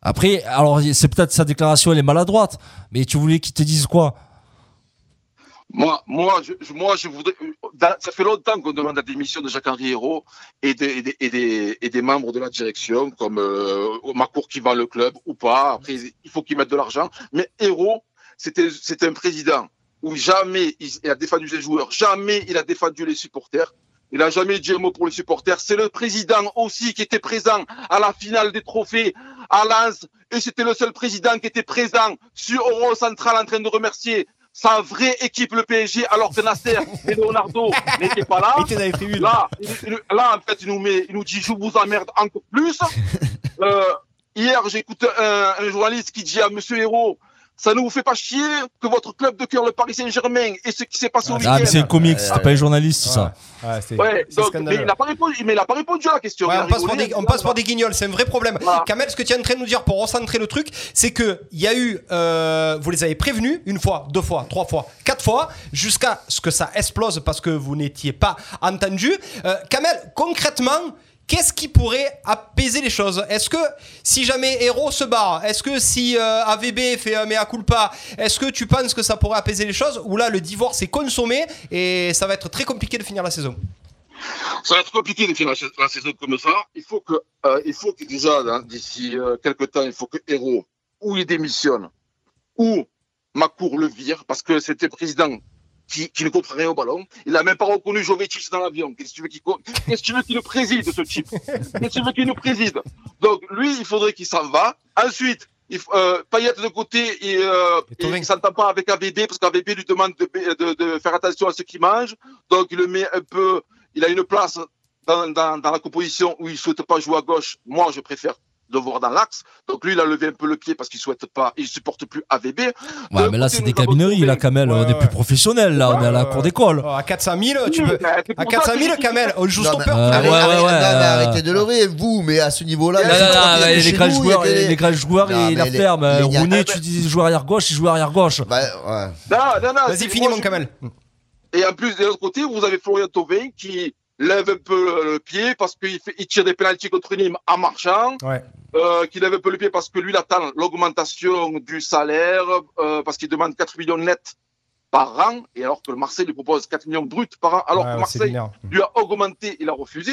Après, alors c'est peut-être sa déclaration, elle est maladroite, mais tu voulais qu'il te dise quoi? Moi, moi, moi, je voudrais. ça fait longtemps qu'on demande la démission de Jacques-Henri Hérault et des, membres de la direction, comme euh, Macour qui vend le club ou pas. Après, il faut qu'ils mettent de l'argent. Mais Hérault, c'était un président où jamais il a défendu ses joueurs, jamais il a défendu les supporters. Il n'a jamais dit un mot pour les supporters. C'est le président aussi qui était présent à la finale des trophées à Lens. Et c'était le seul président qui était présent sur Euro Central en train de remercier sa vraie équipe, le PSG, alors que Nasser et Leonardo n'étaient pas là. Là, il- là, en fait, il nous, met, il nous dit je vous emmerde encore plus. Euh, hier, j'écoute un, un journaliste qui dit à Monsieur Hérault ça ne vous fait pas chier que votre club de cœur, le Paris Saint-Germain, et ce qui s'est passé au week-end. Ah, mais c'est un comique, c'était pas un journaliste, ça. Ouais, c'est Ouais, c'est donc, mais il n'a pas répondu, mais il n'a pas répondu à la question. Ouais, on passe, pour rigolé, des, on il passe a- pour des guignols, c'est un vrai problème. Kamel, ce que tu es en train de nous dire pour recentrer le truc, c'est que il y a eu, euh, vous les avez prévenus une fois, deux fois, trois fois, quatre fois, jusqu'à ce que ça explose parce que vous n'étiez pas entendu. Euh, Kamel, concrètement. Qu'est-ce qui pourrait apaiser les choses? Est-ce que si jamais Hero se barre, est-ce que si euh, AVB fait un mea culpa, est-ce que tu penses que ça pourrait apaiser les choses? Ou là le divorce est consommé et ça va être très compliqué de finir la saison. Ça va être compliqué de finir la, sa- la saison comme ça. Il faut que, euh, faut que déjà, hein, d'ici euh, quelques temps, il faut que Héros, ou il démissionne, ou Macour le vire, parce que c'était président qui, qui ne comprend rien au ballon. Il n'a même pas reconnu Jovetic dans l'avion. Qu'est-ce que tu veux qu'il veux qu'il nous préside, ce type? Qu'est-ce que tu veux qu'il nous préside? Donc, lui, il faudrait qu'il s'en va. Ensuite, il, euh, Payet de côté, et, euh, il ne s'entend pas avec ABB, parce qu'ABB lui demande de, de, de faire attention à ce qu'il mange. Donc, il le met un peu, il a une place dans, dans, dans la composition où il ne souhaite pas jouer à gauche. Moi, je préfère le voir dans l'axe. Donc, lui, il a levé un peu le pied parce qu'il souhaite pas, il supporte plus AVB. Ouais, mais là, c'est des cabineries, là, Kamel. on est plus professionnel, là, on est à la cour d'école. À 400 000, tu peux. À 400 000, Kamel, on joue stopper. Euh, ouais, ouais, ouais, euh, arrêtez de leurrer, vous, mais à ce niveau-là. Les grands joueurs, les- les grands joueurs, Non, il mais la ferme. Rounet, tu dis joueur arrière gauche, il joue arrière gauche. Bah, ouais. Non, non, non. Vas-y, c'est- finis, mon Kamel. Et en plus, de l'autre côté, vous avez Florian Thauvin qui lève un peu le pied parce qu'il il tire des pénaltys contre Nîmes en marchant. Ouais. Euh, qui lève un peu le pied parce que lui, il attend l'augmentation du salaire, euh, parce qu'il demande 4 millions nets par an, et alors que le Marseille lui propose 4 millions bruts par an, alors Ouais, que Marseille lui a augmenté, il a refusé.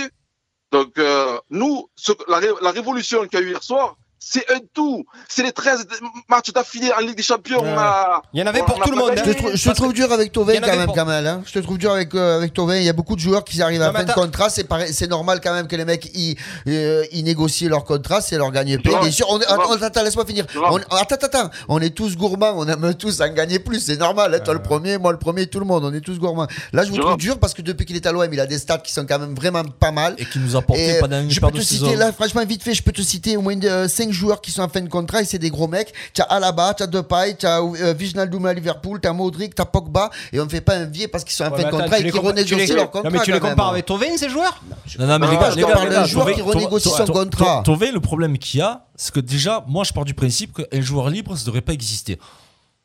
Donc, euh, nous, ce, la, la révolution qu'il y a eu hier soir, c'est un tout. C'est les 13 matchs d'affilée en Ligue des Champions. Ouais. on a- Il y en avait pour a tout le monde. Je te, trou- je te trouve dur avec Tovin quand même, pour- Kamel. Hein. Je te trouve dur avec, euh, avec Tovin. Il y a beaucoup de joueurs qui arrivent à Non, fin de contrat. C'est normal quand même que les mecs ils, euh, ils négocient leur contrat, c'est leur gagne-pain. vois, Bien sûr, on est- attends, attends, laisse-moi finir. On- attends, attends, attends. On est tous gourmands, on aime tous en gagner plus. C'est normal. hein. Toi le premier, moi le premier, tout le monde. On est tous gourmands. Là, je vous trouve dur parce que depuis qu'il est à l'OM, il a des stats qui sont quand même vraiment pas mal. Et qui nous a porté pendant une je peux de te citer là, franchement, vite fait, je peux te citer au moins 5 joueurs qui sont en fin de contrat et c'est des gros mecs. Tu as Alaba, tu as Depay, tu as euh, Wijnaldum à Liverpool, tu as Modric, tu as Pogba et on ne fait pas un vieux parce qu'ils sont en Ouais, fin de contrat tu et les qui renégocient leur contrat. Non, mais tu les compares avec Tovin, ces joueurs? Non, non, mais les gars, je parle d'un joueur qui renégocie son contrat. Tovin, le problème qu'il y a, c'est que déjà, moi, je pars du principe qu'un joueur libre, ça ne devrait pas exister.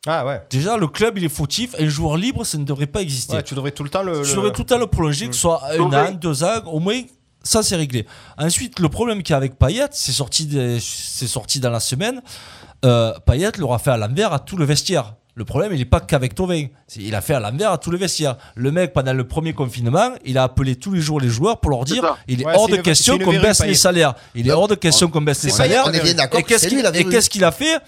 Ah ouais. Déjà, le club, il est fautif. Un joueur libre, ça ne devrait pas exister. Ouais, tu devrais tout le temps le. Tu le- devrais tout le temps le prolonger, que ce soit un an, deux ans, au moins, ça c'est réglé. Ensuite, le problème qu'il y a avec Payet, c'est sorti, des- sorti dans la semaine. Euh, Payet l'aura fait à l'envers à tout le vestiaire. Le problème, il n'est pas qu'avec Tovin. Il a fait à l'envers à tout le vestiaire. Le mec, pendant le premier confinement, il a appelé tous les jours les joueurs pour leur dire il est Ouais, hors de question qu'on baisse les salaires. Il est hors de question qu'on baisse les Payet, salaires. on est bien d'accord Et que qu'est-ce qu'il a fait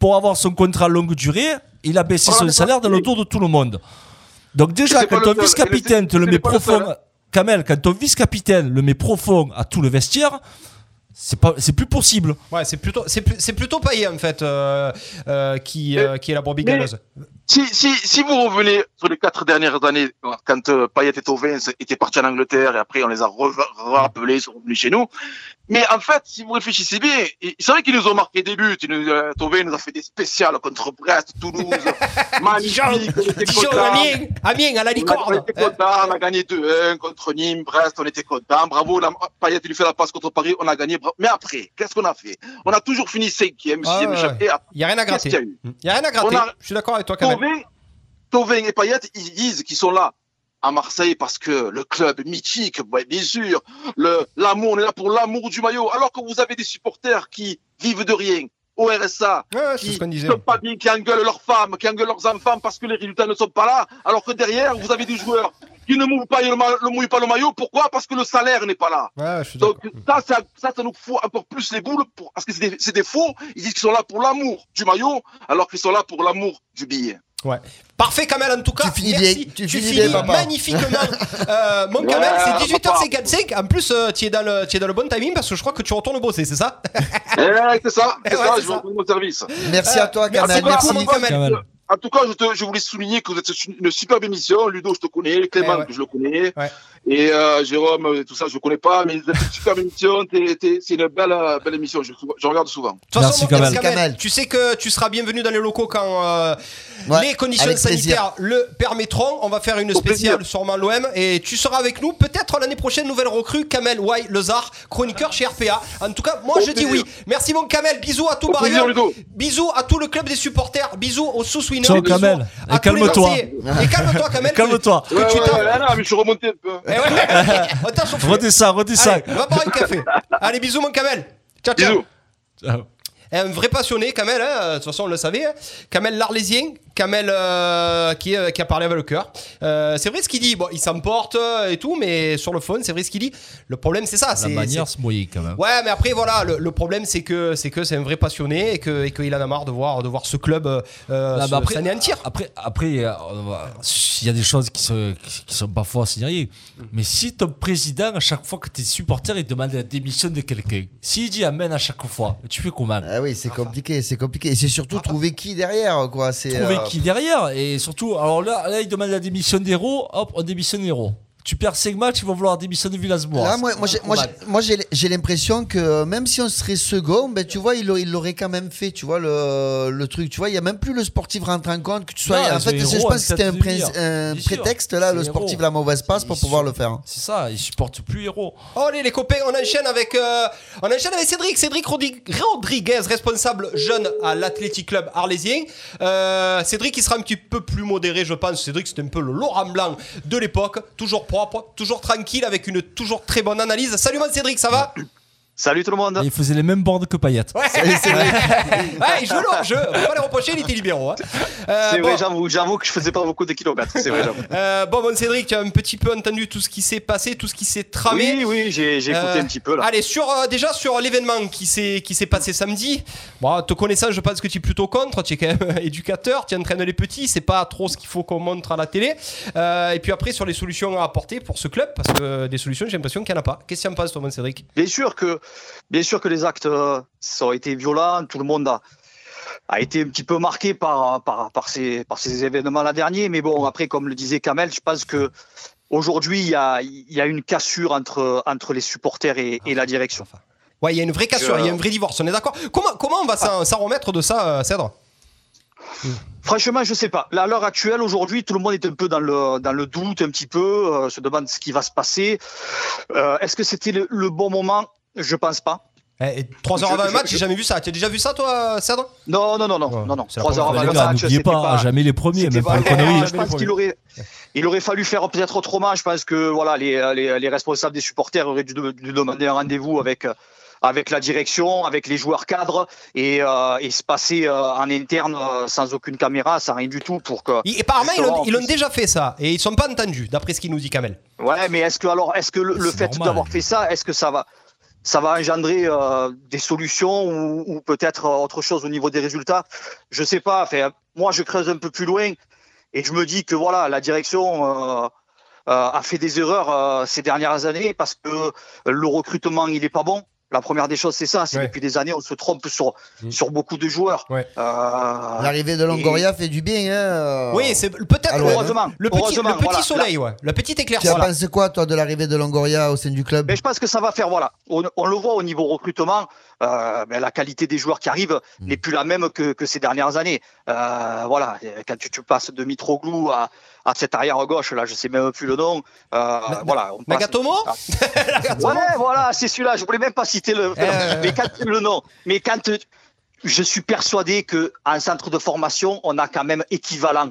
pour avoir son contrat longue durée? Il a baissé Voilà, son salaire dans le dos de tout le monde. Donc déjà, quand ton vice-capitaine te le met profond, hein. Kamel, quand ton vice-capitaine le met profond à tout le vestiaire, c'est pas, c'est plus possible. Ouais, c'est plutôt, c'est c'est plutôt Payet en fait euh, euh, qui, euh, qui est la brebis galeuse. Si, si, si vous revenez sur les quatre dernières années, quand euh, Payet et Tovin étaient partis en Angleterre et après on les a rappelés, ils sont revenus chez nous. Mais en fait, si vous réfléchissez bien, c'est vrai qu'ils nous ont marqué des buts. Ils nous, euh, Tovin nous a fait des spéciales contre Brest, Toulouse, magnifique. Dijon. Amiens, Amiens à la a- on licorne. était contents, on a gagné 2-1 contre Nîmes, Brest, on était contents. Bravo, la, Payet, il lui fait la passe contre Paris, on a gagné. Mais après, qu'est-ce qu'on a fait? On a toujours fini cinquième, Ah, sixième, ouais, échappé. ouais. Il y a rien à gratter. qu'il y a Il a rien à gratter. A- Je suis d'accord avec toi, Kamel. Tovin, Tovin et Payet, ils disent qu'ils sont là à Marseille parce que le club mythique, bien sûr, le l'amour, on est là pour l'amour du maillot. Alors que vous avez des supporters qui vivent de rien, au RSA, Ouais, qui disait. sont pas bien, qui engueulent leurs femmes, qui engueulent leurs enfants parce que les résultats ne sont pas là. Alors que derrière, vous avez des joueurs qui ne mouillent pas le, ma- le mouillent pas le maillot. Pourquoi? Parce que le salaire n'est pas là. Ouais, je suis Donc ça, ça, ça, ça nous fout encore plus les boules pour, parce que c'est des, c'est des faux. Ils disent qu'ils sont là pour l'amour du maillot, alors qu'ils sont là pour l'amour du billet. Ouais. Parfait, Kamel, en tout cas. Tu finis merci. bien, tu finis bien, papa. magnifiquement. Euh, mon Ouais, Kamel, c'est papa. 18h55. En plus, euh, tu es, dans le- tu es dans le bon timing parce que je crois que tu retournes bosser, c'est ça Eh, c'est ça, c'est Ouais, ça, je vais mon service. Merci à toi, merci Kamel. beaucoup, Merci. Kamel. Kamel. En tout cas, je, te, je voulais souligner que vous êtes une superbe émission. Ludo, je te connais. Clément, Eh ouais. que je le connais. Ouais. Et euh, Jérôme, euh, tout ça, je ne connais pas. Mais superbe émission. C'est une belle, euh, belle émission. Je, je regarde souvent. De toute Merci, mon Kamel. Kamel, Kamel. Tu sais que tu seras bienvenu dans les locaux quand euh, Ouais, les conditions sanitaires le permettront. On va faire une spéciale plaisir. sûrement l'OM et tu seras avec nous peut-être l'année prochaine nouvelle recrue Kamel Wai Lezard chroniqueur chez RPA. En tout cas, moi Au je dis plaisir. oui. Merci mon Kamel, bisous à tout plaisir. Ludo. Bisous à tout le club des supporters, bisous aux sous-winners. Ciao, Kamel. Et calme-toi. Et calme-toi Kamel. Et calme-toi. Ouais, je suis remonté un peu. Eh ouais. Redescends, redescends. Allez, va boire un café. Allez, bisous mon Kamel. Ciao, ciao. Bisous. Ciao. Un vrai passionné, Kamel, hein, de toute façon on le savait. hein. Kamel l'Arlésien, Kamel euh, qui, est- qui a parlé avec le cœur. Euh, c'est vrai ce qu'il dit, bon, il s'emporte euh, et tout, mais sur le fond, c'est vrai ce qu'il dit. Le problème, c'est ça. La c'est- manière c'est- se mouiller quand même. Ouais, mais après, voilà, le, le problème, c'est que c'est que c'est un vrai passionné et que et qu'il en a marre de voir, de voir ce club euh, euh, Ah, se- bah après, s'anéantir. après, après, euh, il y a des choses qui sont, qui sont pas fausses ni rien. Mais si ton président, à chaque fois que tes supporters, il demande la démission de quelqu'un, s'il dit amen à chaque fois, tu fais comment? Ah oui, c'est compliqué, c'est compliqué. Et c'est surtout trouver qui derrière, quoi. C'est Trouver euh, qui derrière Et surtout, alors là, là, il demande la démission d'héros, hop, on démissionne héros. Tu perds 5 matchs, ils vont vouloir démissionner Villas-Boas. Là, moi, moi, j'ai- l'impression que même si on serait second, ben, tu vois, il l'aurait- il quand même fait, tu vois, le, le truc. Tu vois, il n'y a même plus le sportif rentre en compte que tu sois. Non, en fait, c'est je héros, pense que c'était un, prétexte, là, le héros. sportif, la mauvaise passe pour pouvoir le faire. C'est ça, ils supportent plus héros. Oh, allez les copains, on enchaîne avec euh, on enchaîne avec Cédric, Cédric Rodriguez, responsable jeune à l'Athletic Club Arlésien. Euh, Cédric il sera un petit peu plus modéré, je pense. Cédric c'était un peu le Laurent Blanc de l'époque, toujours toujours tranquille avec une toujours très bonne analyse. Salut mon Cédric, ça va? Salut tout le monde. Et il faisait les mêmes boards que Payet. Ouais, il joue leur jeu. On peut pas les reprocher, il était libéraux. hein. Euh, c'est bon. vrai, j'avoue, j'avoue que je faisais pas beaucoup de kilomètres. C'est vrai, j'avoue. Euh, bon, bon, Cédric, tu as un petit peu entendu tout ce qui s'est passé, tout ce qui s'est tramé. Oui, oui, j'ai écouté Euh, un petit peu là. Allez, sur, euh, déjà sur l'événement qui s'est qui s'est passé samedi. Bon, te connaissant, je pense que tu es plutôt contre. Tu es quand même éducateur, tu entraînes les petits. C'est pas trop ce qu'il faut qu'on montre à la télé. Euh, et puis après, sur les solutions à apporter pour ce club, parce que des solutions, j'ai l'impression qu'il n'y en a pas. Qu'est-ce que tu en penses, toi, mon Cédric? Bien sûr que, bien sûr que les actes euh, ça ont été violents. Tout le monde a, a été un petit peu marqué par, par, par ces, par ces événements là dernier. Mais bon, après, comme le disait Kamel, je pense que aujourd'hui il y a, y a une cassure entre, entre les supporters et, et la direction. Ouais, il y a une vraie cassure, il y a un vrai divorce. On est d'accord comment, comment on va s'en s'en remettre de ça, euh, Cèdre Franchement, je sais pas. Là, à l'heure actuelle, aujourd'hui, tout le monde est un peu dans le, dans le doute, un petit peu, euh, se demande ce qui va se passer. Euh, Est-ce que c'était le, le bon moment? Je pense pas. Eh, 3 heures Je- avant un je- match, je- j'ai jamais vu ça. Tu as déjà vu ça, toi, Cèdre Non, non, non, non, non, non. c'est la Trois heures première avant fois. le Les gars, match, n'oubliez c'était pas, jamais les premiers, c'était même pas pas- les conneries. Je pense qu'il aurait, il aurait fallu faire peut-être autrement. Je pense que voilà, les, les, les responsables des supporters auraient dû, dû demander un rendez-vous avec avec la direction, avec les joueurs cadres et, euh, et se passer euh, en interne euh, sans aucune caméra, sans rien du tout pour que. Et apparemment, ils l'ont- justement, ils l'ont déjà fait ça. Et ils sont pas entendus, d'après ce qu'il nous dit Kamel. Ouais, mais est-ce que alors, est-ce que le, le fait d'avoir fait ça, est-ce que ça va, ça va engendrer euh, des solutions ou, peut-être euh, autre chose au niveau des résultats Je sais pas. Moi, je creuse un peu plus loin et je me dis que voilà, la direction euh, a fait des erreurs ces dernières années parce que le recrutement il est pas bon. La première des choses, c'est ça. C'est Ouais. depuis des années, on se trompe sur sur beaucoup de joueurs. Euh, L'arrivée de Longoria fait du bien. Hein, Oui, c'est peut-être heureusement. le petit, Heureusement, le petit voilà. soleil, La- ouais. Le petit Tu éclaircissement. as pensé quoi, toi, de l'arrivée de Longoria au sein du club? Mais je pense que ça va faire, voilà, on, on le voit au niveau recrutement, euh, ben, la qualité des joueurs qui arrivent n'est plus la même que, que ces dernières années. Euh, voilà, quand tu, tu passes de Mitroglou à, à cet arrière gauche, là, je sais même plus le nom. Euh, voilà, on passe- Nagatomo Ah. Ouais, voilà, c'est celui-là. Je voulais même pas citer le, Euh. mais quand, le nom. Mais quand je suis persuadé que en centre de formation, on a quand même équivalent.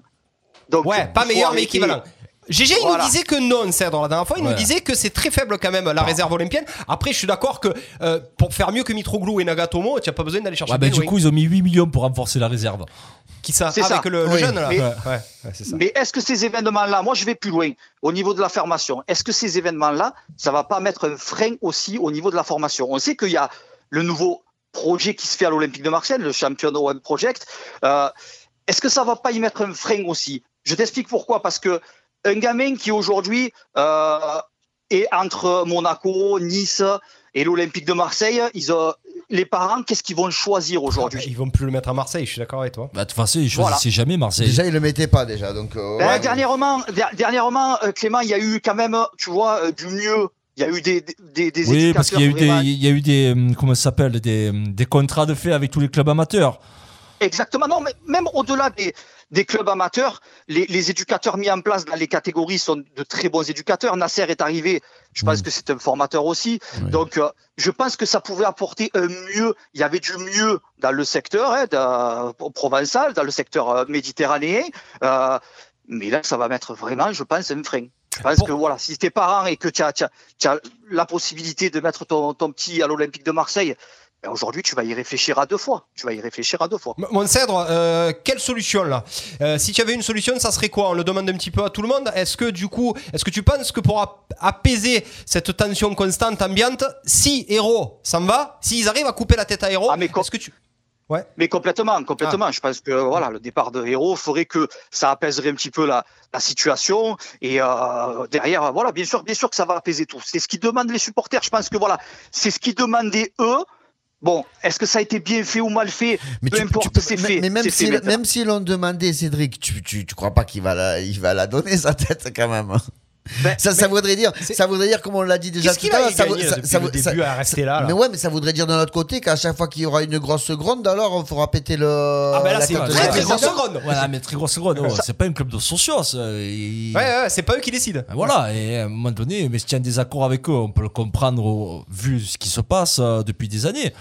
Donc, Ouais, pas meilleur, mais équivalent. GG, il Voilà. nous disait que non, Cèdre, la dernière fois, il nous disait que c'est très faible quand même, la réserve olympienne. Après, je suis d'accord que euh, pour faire mieux que Mitroglou et Nagatomo, tu n'as pas besoin d'aller chercher Ouais, bah, du coup, ils ont mis 8 millions pour renforcer la réserve. Qui ça C'est ça. Avec le, le Oui. jeune, là Mais- Ouais, ouais, ouais, c'est ça. Mais est-ce que ces événements-là, moi je vais plus loin, au niveau de la formation, est-ce que ces événements-là, ça va pas mettre un frein aussi au niveau de la formation? On sait qu'il y a le nouveau projet qui se fait à l'Olympique de Marseille, le Champion Web Project. Euh, est-ce que ça va pas y mettre un frein aussi? Je t'explique pourquoi. Parce que un gamin qui aujourd'hui euh, est entre Monaco, Nice et l'Olympique de Marseille, ils ont, les parents, qu'est-ce qu'ils vont choisir aujourd'hui? Ils vont plus le mettre à Marseille, je suis d'accord avec toi. Bah, de toute façon, ils Voilà. choisissaient jamais Marseille. Déjà, il le mettait pas, déjà. Donc, euh, Ben, ouais. Dernièrement, der- dernièrement euh, Clément, il y a eu quand même, tu vois, euh, du mieux. Il y a eu des, des, des Oui, parce qu'il y a eu des, il y a eu des, comment ça s'appelle, des, des contrats de fait avec tous les clubs amateurs. Exactement. Non, mais même au-delà des, des clubs amateurs, les, les éducateurs mis en place dans les catégories sont de très bons éducateurs. Nasser est arrivé, je Mm. pense que c'est un formateur aussi. Donc, euh, je pense que ça pouvait apporter un mieux. Il y avait du mieux dans le secteur hein, dans- provençal, dans le secteur euh, méditerranéen. Euh, mais là, ça va mettre vraiment, je pense, un frein. Je pense que voilà, si t'es parent et que tu as, la possibilité de mettre ton, ton petit à l'Olympique de Marseille, ben aujourd'hui, tu vas y réfléchir à deux fois. Tu vas y réfléchir à deux fois. Mon Cèdre, euh, quelle solution là? Euh, Si tu avais une solution, ça serait quoi? On le demande un petit peu à tout le monde. Est-ce que du coup, est-ce que tu penses que pour ap- apaiser cette tension constante ambiante, si Héros s'en va, s'ils arrivent à couper la tête à Héros, est-ce que tu Ouais. Mais complètement, complètement. Je pense que voilà, le départ de Héros ferait que ça apaiserait un petit peu la, la situation. Et euh, derrière, voilà, bien sûr, bien sûr que ça va apaiser tout. C'est ce qu'ils demandent les supporters. Je pense que voilà, c'est ce qu'ils demandaient eux. Bon, est-ce que ça a été bien fait ou mal fait? Mais Peu tu- importe, c'est fait. Mais même si, même s'ils l'ont demandé, Cédric, tu, tu, tu crois pas qu'il va la, il va la donner sa tête quand même. Hein ça, ça voudrait dire, ça voudrait dire, comme on l'a dit déjà tout à va l'heure, y ça, ça- ça- à rester là, là Mais ouais, mais ça voudrait dire de l'autre côté qu'à chaque fois qu'il y aura une grosse gronde, alors on fera péter le. Ah ben là, c'est très, très grosse seconde. Voilà, mais très grosse seconde. oh, c'est pas un club de socios. euh, Ouais, ouais, c'est pas eux qui décident. Voilà, et à un moment donné, mais si tu as un désaccord avec eux, on peut le comprendre vu ce qui se passe euh, depuis des années.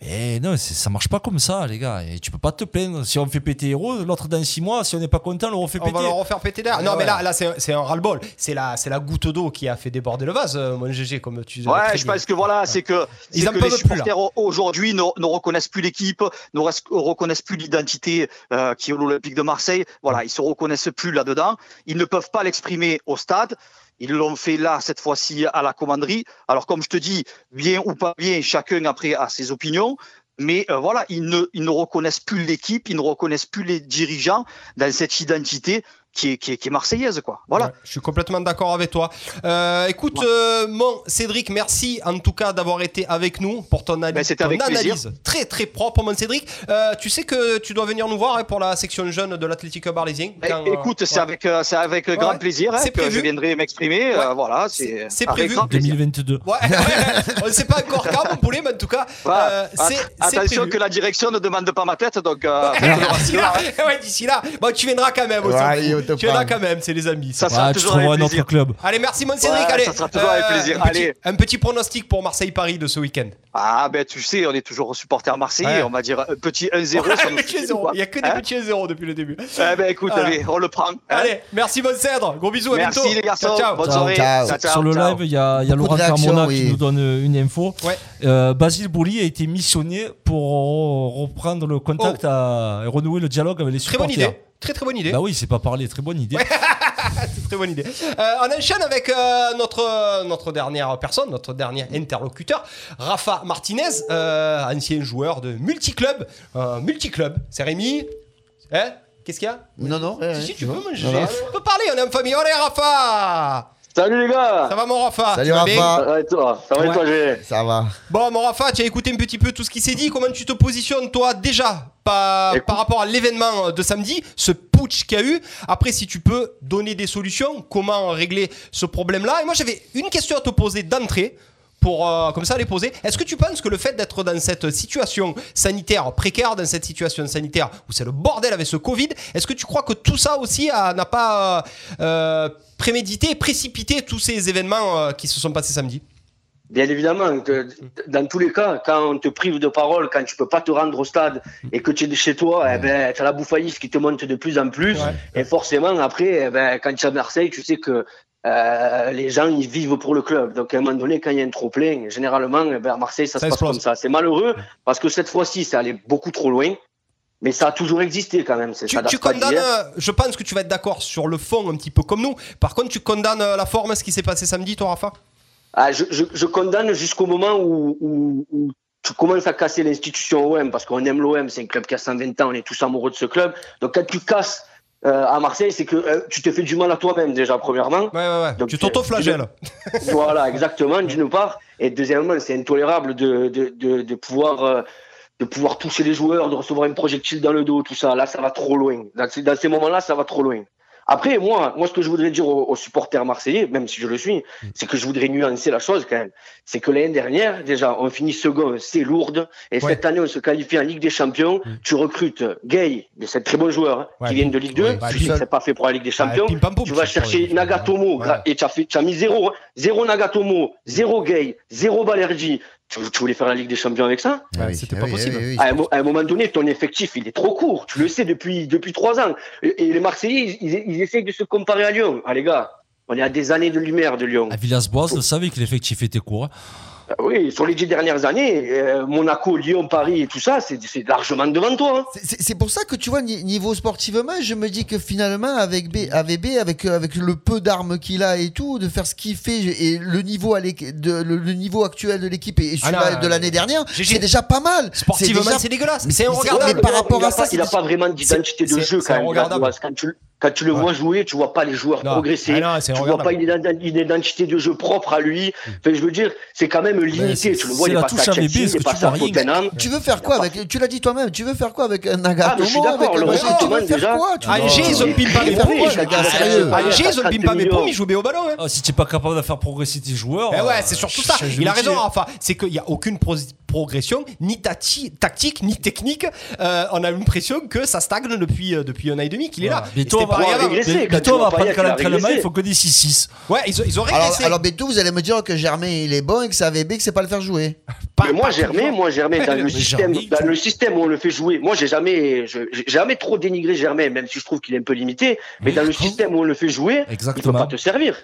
Mais non, c'est- ça marche pas comme ça, les gars. Et tu peux pas te plaindre. Si on fait péter Héros, l'autre dans 6 mois, si on n'est pas content, on le refait On péter. va le refaire péter derrière. Ouais, non, mais là, là c'est un ras-le-bol. C'est la, c'est la goutte d'eau qui a fait déborder le vase, euh, mon GG, comme tu disais. Ouais, je pense que voilà, c'est que, Ils que peuvent les supporters au- aujourd'hui ne, ne reconnaissent plus l'équipe, ne reconnaissent plus l'identité euh, qui est l'Olympique de Marseille. Voilà, ils se reconnaissent plus là-dedans. Ils ne peuvent pas l'exprimer au stade. Ils l'ont fait là, cette fois-ci, à la commanderie. Alors, comme je te dis, bien ou pas bien, chacun après a ses opinions. Mais euh, voilà, ils ne, ils ne reconnaissent plus l'équipe, ils ne reconnaissent plus les dirigeants dans cette identité qui est, qui est, qui est marseillaise, quoi. Voilà. Ouais, je suis complètement d'accord avec toi. Euh, écoute, euh, mon Cédric, merci en tout cas d'avoir été avec nous pour ton, Ben, c'était ton avec plaisir. analyse très très propre, mon Cédric. Euh, tu sais que tu dois venir nous voir hein, pour la section jeune de l'Athletic Club Arlésien. Eh, quand, euh, Écoute, c'est ouais. avec, euh, c'est avec grand Ouais. plaisir hein, C'est que prévu. je viendrai m'exprimer. euh, voilà, c'est prévu. grand plaisir. 2022. Ouais, ouais, on ne sait pas encore quand, mon poulet, mais en tout cas, euh, c'est c'est Attention prévu. que la direction ne demande pas ma tête, donc. euh, D'ici là, ouais, bon, tu viendras quand même. on te tu viendras prend. quand même, c'est les amis. Ça sera Ouais, tu toujours avec un autre plaisir. club. Allez, merci, mon Cédric. Ouais, Allez, ça sera toujours avec plaisir. Un petit, Allez. un petit pronostic pour Marseille-Paris de ce week-end. Ah, ben tu sais, on est toujours supporter marseillais, Ouais. on va dire un petit 1-0. Ouais, ça nous petit suffit, 0. quoi. Il n'y a que des Hein petits 0 depuis le début. Eh ben écoute, Voilà. allez, on le prend. hein. Allez, merci, bonne Cèdre. Gros bisous, à Merci bientôt. les garçons, Ciao, ciao. bonne soirée. Sur le live, il y a, y Laurent Carmona qui nous donne euh, une info. Euh, Basile Bouli a été missionné pour reprendre le contact à, et renouer le dialogue avec les Oh. Très supporters. bonne idée. Très très bonne idée. Bah oui, c'est pas parler, très bonne idée. C'est très bonne idée. Euh, on enchaîne avec euh, notre, notre dernière personne, notre dernier interlocuteur, Rafa Martinez, euh, ancien joueur de multiclub. Euh, multiclub, c'est Rémi? Hein? Qu'est-ce qu'il y a? Non, non. Si, si, tu peux, moi, Voilà. on peut parler, on est en famille. Allez, Rafa Salut les gars Ça va, mon Rafa? Salut. Ça va et toi? Ça va et toi, Ça va. Bon, mon Rafa, tu as écouté un petit peu tout ce qui s'est dit. Comment tu te positionnes, toi, déjà, par, Écoute. par rapport à l'événement de samedi, ce putsch qu'il y a eu Après, si tu peux donner des solutions, comment régler ce problème-là Et moi, j'avais une question à te poser d'entrée. Pour euh, comme ça les poser. Est-ce que tu penses que le fait d'être dans cette situation sanitaire précaire, dans cette situation sanitaire où c'est le bordel avec ce Covid, est-ce que tu crois que tout ça aussi n'a pas euh, euh, prémédité, précipité tous ces événements euh, qui se sont passés samedi? Bien évidemment, que dans tous les cas, quand on te prive de parole, quand tu peux pas te rendre au stade et que tu es chez toi, eh ben, tu as la bouffaïs qui te monte de plus en plus. Et forcément, après, eh ben, quand tu es à Marseille, tu sais que euh, les gens, ils vivent pour le club. Donc, à un moment donné, quand il y a un trop plein, généralement, eh ben, à Marseille, ça, Ça se passe explose. comme ça. C'est malheureux parce que cette fois-ci, ça allait beaucoup trop loin. Mais ça a toujours existé quand même. Tu, ça tu condamnes, euh, je pense que tu vas être d'accord sur le fond un petit peu comme nous. Par contre, tu condamnes euh, la forme, ce qui s'est passé samedi, toi, Rafa? Ah, je, je, je condamne jusqu'au moment où, où, où tu commences à casser l'institution OM, parce qu'on aime l'OM, c'est un club qui a 120 ans, on est tous amoureux de ce club. Donc quand tu casses euh, à Marseille, c'est que euh, tu te fais du mal à toi-même déjà, premièrement. Ouais, ouais, ouais. Donc, tu t'auto-flagelles. voilà, exactement, d'une part. Et deuxièmement, c'est intolérable de, de, de, de pouvoir... euh, de pouvoir toucher les joueurs, de recevoir un projectile dans le dos, tout ça. Là, ça va trop loin. Dans ces, dans ces moments-là, ça va trop loin. Après, moi, moi, ce que je voudrais dire aux, aux supporters marseillais, même si je le suis, c'est que je voudrais nuancer la chose quand même. C'est que l'année dernière, déjà, on finit second, c'est lourde. Et Ouais. cette année, on se qualifie en Ligue des Champions. Tu recrutes Gay, c'est un très bon joueur, hein, Ouais, qui vient de Ligue 2. ouais, bah, tu sais que c'est pas fait pour la Ligue des Champions. Pam Poum, tu vas c'est chercher Nagatomo, et tu as, mis zéro, hein. zéro Nagatomo, zéro Gay, zéro Balerji. Tu, tu voulais faire la Ligue des Champions avec ça? Ah oui, c'était ah pas oui, possible. ah oui, oui. À un, mo- à un moment donné, ton effectif, il est trop court. Tu le sais depuis, depuis trois ans. Et, et les Marseillais, ils, ils, ils essayent de se comparer à Lyon. Ah, les gars, on est à des années de lumière de Lyon. À Villas-Boas, on savait que l'effectif était court. Ah Oui, sur les dix dernières années, euh, Monaco, Lyon, Paris et tout ça, c'est largement devant toi. hein. C'est- pour ça que tu vois, ni- niveau sportivement, je me dis que finalement, avec B, avec, B, avec, euh, avec le peu d'armes qu'il a et tout, de faire ce qu'il fait et le niveau, à de, le, le niveau actuel de l'équipe et Ah non, celui-là de euh, l'année dernière, GG. c'est déjà pas mal. Sportivement, déjà- c'est dégueulasse. Mais C'est mais regardable. mais par rapport à ça, il a c'est pas vraiment d'identité de jeu quand même. Quand tu, quand tu le vois jouer, tu vois pas les joueurs Non. progresser. Ah non, tu vois pas une, ident- une identité de jeu propre à lui. Enfin, je veux dire, c'est quand même limité. tu le vois, il est pas à Chelsea, il est pas tu vois à rien. Tottenham. Tu veux faire quoi avec Tu l'as dit toi-même. Tu veux faire quoi avec un Ah, Nagatomo mais je suis d'accord, Tu veux faire quoi Angers, ils gars, sérieux Allez, Angers, ils et 4 poum, millions. ils jouent bien au ballon. Ah, si tu n'es pas capable de faire progresser tes joueurs. Eh ouais, euh, c'est surtout ça. Il a raison. Rafa. C'est qu'il n'y a aucune pro- progression, ni tactique, ni technique. Euh, on a l'impression que ça stagne depuis, euh, depuis un an et demi qu'il est là. Pouvoir régresser. Bientôt, on va prendre Payet, qu'à il faut que des 6-6. Ouais, ils ont, ils ont Alors, régressé. alors Beto, vous allez me dire que Germain il est bon et que c'est AVB que c'est pas le faire jouer. Mais moi Germain, moi Germain, dans le système, dans le système où on le fait jouer, moi j'ai jamais, jamais trop dénigré Germain, même si je trouve qu'il est un peu limité. Mais dans le système où on le fait jouer, il peut pas te servir.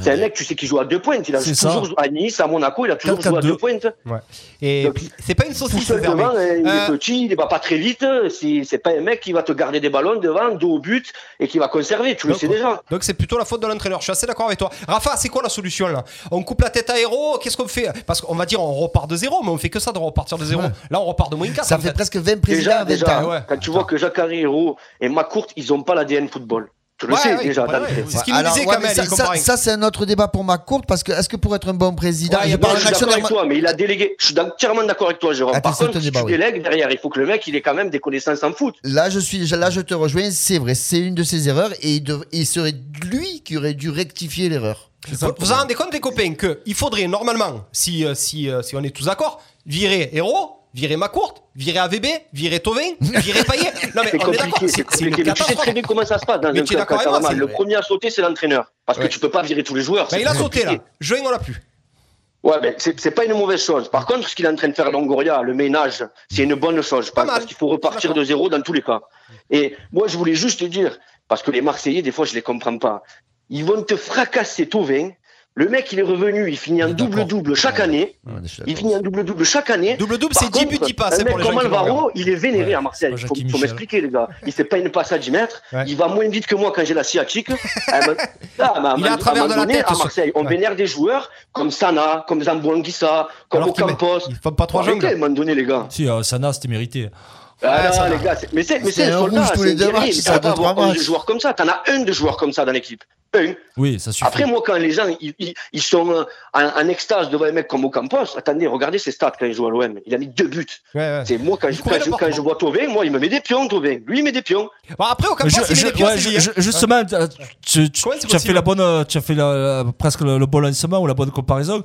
C'est un mec, tu sais, qui joue à deux pointes. Il a ça. toujours joué à Nice, à Monaco, il a toujours joué à deux pointes. Ouais. Et c'est pas une saucisse, devant, hein, il Euh, est petit, il va pas très vite. C'est pas un mec qui va te garder des ballons devant, dos au but, et qui va conserver. Tu le sais déjà. Donc c'est plutôt la faute de l'entraîneur. Je suis assez d'accord avec toi. Rafa, c'est quoi la solution là? On coupe la tête à héros. Qu'est-ce qu'on fait? Parce qu'on va dire on repart de zéro, mais on fait que ça de repartir de zéro. Là, on repart de moins 4. Ça fait presque 20 présidents Déjà, à 20 déjà ans. quand tu vois que Jacques Hérault et Macourt, ils ont pas l'ADN football. Tu le Ouais, sais ouais, déjà. ouais, d'entrée. Ouais. Alors, ouais, mais ça, ça, ça, c'est un autre débat pour ma courte parce que est-ce que pour être un bon président, Ouais, je non, parle je suis d'accord avec toi, mais il a délégué. Je suis entièrement d'accord avec toi, Jérôme. Attends, Par c'est contre, débat, tu oui. délègues derrière, il faut que le mec, il ait quand même des connaissances en foot. Là, je suis, là, je te rejoins. C'est vrai, c'est une de ses erreurs et il, dev- il serait lui qui aurait dû rectifier l'erreur. Vous vous vous rendez compte, les copains, qu'il faudrait normalement, si, euh, si, euh, si on est tous d'accord, virer Héros, virer Macourte, virer AVB, virer Tovin, virer Payet. Non, mais C'est on est d'accord, compliqué, c'est. Mais tu sais très bien comment ça se passe dans Mais un club quand ça va mal. Le premier à sauter, c'est l'entraîneur. Parce que tu peux pas virer tous les joueurs. Ben, c'est il a sauté là. Juin, on l'a plus. Ouais, c'est c'est pas une mauvaise chose. Par contre, ce qu'il est en train de faire Longoria, le ménage, c'est une bonne chose, je pense, parce qu'il faut repartir de zéro dans tous les cas. Et moi, je voulais juste te dire, parce que les Marseillais, des fois, je les comprends pas. Ils vont te fracasser Tovin. Le mec, il est revenu, il finit en double-double chaque année. Il finit en double-double chaque année. Double-double, c'est 10 buts, contre, il passe, Un mec comme Alvaro, il est vénéré Ouais, à Marseille. Il faut, m'expliquer, les gars. Il fait pas une passe à 10 mètres. Il va moins vite que moi quand j'ai la sciatique. Ah, ah, Il est à un travers de la donné, tête, À Marseille, on Ouais. vénère des joueurs comme Sana, comme Zambo Anguissa, comme Ocampos. il faut pas trois jongles. à un moment donné, les gars. Si, euh, Sana, c'était mérité. Ah non, ça les gars, c'est- mais c'est mais C'est c'est un rouge tous c'est les deux matchs, mais ça, deux, trois 11 matchs. joueurs comme ça. T'en as un de joueurs comme ça dans l'équipe. Un. Oui, ça suffit. Après, moi, quand les gens ils, ils- ils sont euh, en, en extase devant un mec comme Ocampos, attendez, regardez ses stats quand il joue à l'OM. Il a mis deux buts. C'est moi quand je, quand, je, quand je vois Tovin, moi il me met des pions, Tovin. Lui il met des pions. Bon, après, Ocampos, Je- il je- met des pions, ouais, justement, tu, tu- tu- tu as fait la bonne, euh, tu as fait la- la- presque le, le bon lancement ou la bonne comparaison.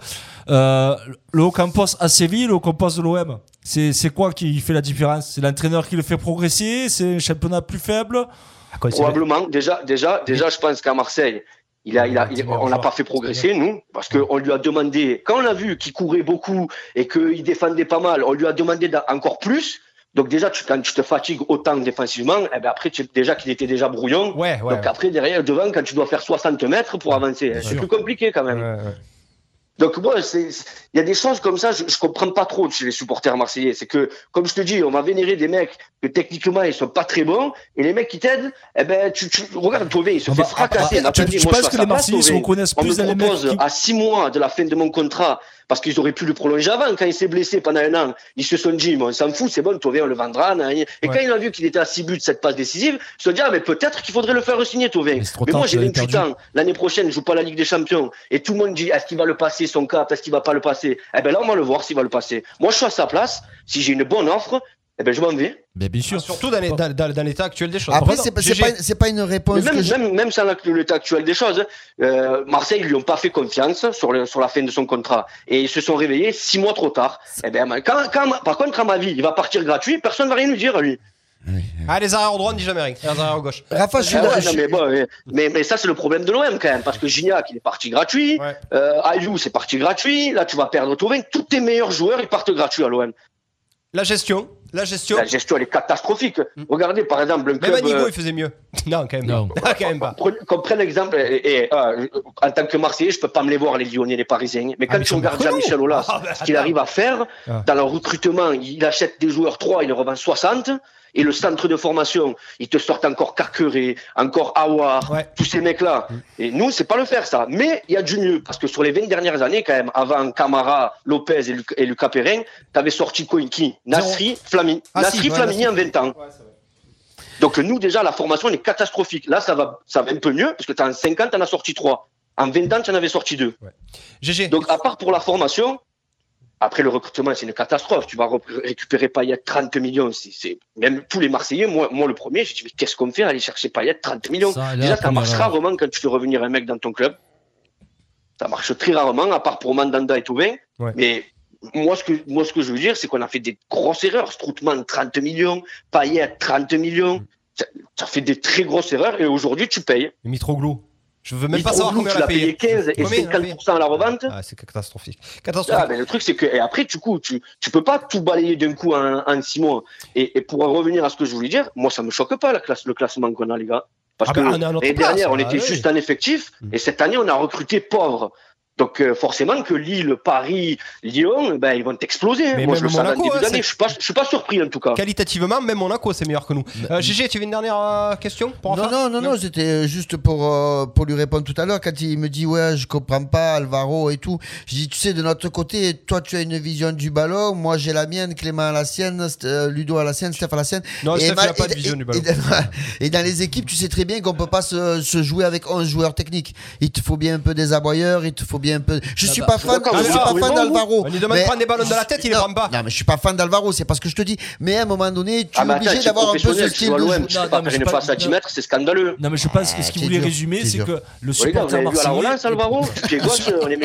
Euh, le Ocampos à Séville, le Ocampos de l'OM. C'est c'est quoi qui fait la différence? C'est l'entraîneur qui le fait progresser? C'est un championnat plus faible? Probablement. Déjà, déjà, déjà, je pense qu'à Marseille, il a, il a, il- on n'a pas fait progresser, nous, parce qu'on lui a demandé, quand on a vu qu'il courait beaucoup et qu'il défendait pas mal, on lui a demandé encore plus. Donc déjà, tu, quand tu te fatigues autant défensivement, eh ben après, tu, déjà qu'il était déjà brouillon. Ouais, ouais, donc après, derrière, devant, quand tu dois faire 60 mètres pour avancer, c'est sûr. plus compliqué quand même. Donc moi, c'est- il y a des choses comme ça, je, je comprends pas trop chez les supporters marseillais. C'est que, comme je te dis, on va vénérer des mecs que techniquement ils sont pas très bons, et les mecs qui t'aident, eh ben tu, tu regarde Tové, il se fait fracasser. ah, tu- tu je penses que les Marseillais se reconnaissent On plus me les mecs propose qui- à six mois de la fin de mon contrat, parce qu'ils auraient pu le prolonger avant, quand il s'est blessé pendant un an, ils se sont dit, on s'en fout, c'est bon, Tové, on le vendra. nan. Et quand il a vu qu'il était à six buts, cette passe décisive, il se dit, ah, mais peut-être qu'il faudrait le faire signer, Tové. Mais, moi, j'ai tu l'avais 28 perdu. ans, l'année prochaine, je joue pas la Ligue des Champions, et tout le monde dit, est-ce qu'il va le passer, son cap, est-ce qu'il va pas le passer? Eh ben là, on va le voir s'il va le passer. Moi, je suis à sa place, si j'ai une bonne offre, eh ben je m'en vais. Ben, bien sûr. Surtout dans les- dans- dans- dans l'état actuel des choses. Après, Pardon, c'est pas, c'est GG. pas, c'est pas une Mais réponse même, je- même, même sans la- l'état actuel des choses, euh, Marseille, ils lui ont pas fait confiance sur, le, sur la fin de son contrat. Et ils se sont réveillés six mois trop tard. Eh ben, quand, quand- par contre, à ma vie, il va partir gratuit, personne va rien lui dire, lui. Ah, les arrières droits, on dit jamais rien. Les arrières gauche. Rafa, je suis Ah ouais, non, mais, bon, mais, mais, mais ça, c'est le problème de l'OM quand même, parce que Gignac, il est parti gratuit, euh, Ayou, c'est parti gratuit, là, tu vas perdre Tovin, tous tes meilleurs joueurs, ils partent gratuits à l'OM. La gestion. La gestion. La gestion, elle est catastrophique. Regardez, par exemple, un Même club... Anigo, euh, il faisait mieux. Non, quand même pas. Ah, quand même pas. Prenne l'exemple, et, et, euh, en tant que Marseillais, je peux pas me les voir, les Lyonnais, les Parisiens. Mais quand Ah, mais tu regardes Jean-Michel nous. Aulas, Ah, bah, ce qu'il arrive à faire, Ah. dans le recrutement, il achète des joueurs 3, il les revend 60. Et le centre de formation, il te sort encore Carqueret, encore Awar, tous ces mecs-là. Mm. Et nous, c'est pas le faire, ça. Mais il y a du mieux. Parce que sur les 20 dernières années, quand même, avant Camara, Lopez et, Luc- et Lucas Perrin, t'avais sorti Koinki, Nasri, Flamini. Ah, si, ouais, Flamini Nasri. en 20 ans. Donc nous, déjà, la formation elle est catastrophique. Là, ça va, ça va un peu mieux, parce que t'as en 5 ans, t'en as sorti 3. En 20 ans, tu en avais sorti 2. Donc, à part pour la formation, après le recrutement, c'est une catastrophe. Tu vas re- récupérer Payet 30 millions. C'est, Même tous les Marseillais, moi, moi le premier, j'ai dit, mais qu'est-ce qu'on fait aller chercher Payet 30 millions? Ça, Déjà, ça marche rarement quand tu fais revenir un mec dans ton club. Ça marche très rarement, à part pour Mandanda et Tauvin. Mais moi ce, que, moi, ce que je veux dire, c'est qu'on a fait des grosses erreurs. Stroutman, 30 millions. Payet, 30 millions. Ça, ça fait des très grosses erreurs et aujourd'hui, tu payes. Mitroglou. Je veux même pas savoir combien tu elle a l'as payé. payé 15 et payé 50% à la revente. Ah, c'est catastrophique. Catastrophique. Ah, ben, le truc, c'est que, et après, du coup, tu, tu peux pas tout balayer d'un coup en, en six mois. Et, et pour en revenir à ce que je voulais dire, moi, ça me choque pas, la classe, le classement qu'on a, les gars. Parce Ah que ben, l'année dernière, on ah, était oui. juste en effectif, et cette année, on a recruté pauvre. Donc, euh, forcément, que Lille, Paris, Lyon, ben, ils vont exploser. hein. Mais Moi, je le sens en Monaco, début hein, d'année. c'est- Je suis pas, je suis pas surpris, en tout cas. Qualitativement, même Monaco, c'est meilleur que nous. Euh, GG, tu veux une dernière euh, question pour Non, non, non, non, c'était juste pour, euh, pour lui répondre tout à l'heure quand il me dit ouais, je comprends pas Alvaro et tout. Je dis, tu sais, de notre côté, toi tu as une vision du ballon, moi j'ai la mienne, Clément a la sienne, St- euh, Ludo a la sienne, Steph a la sienne. Non, et Steph, ma- il a pas de vision et- du ballon. Et, et dans les équipes, tu sais très bien qu'on peut pas se, se jouer avec 11 joueurs techniques. Il te faut bien un peu des aboyeurs, il te faut bien peu. Je Ah suis bah, pas suis fan, je suis pas fan d'Alvaro. on lui demande de prendre des ballons de la tête, il les Non, prend pas. Non, mais je suis pas fan d'Alvaro, c'est pas ce que je te dis. Mais à un moment donné, tu Ah, es mais attends, obligé d'avoir un peu ce style de jeu. tu sais pas faire une passe à 10 mètres, c'est scandaleux. Non, mais je pense que ce Ah, qu'il voulait résumer, c'est que le supporter marseillais.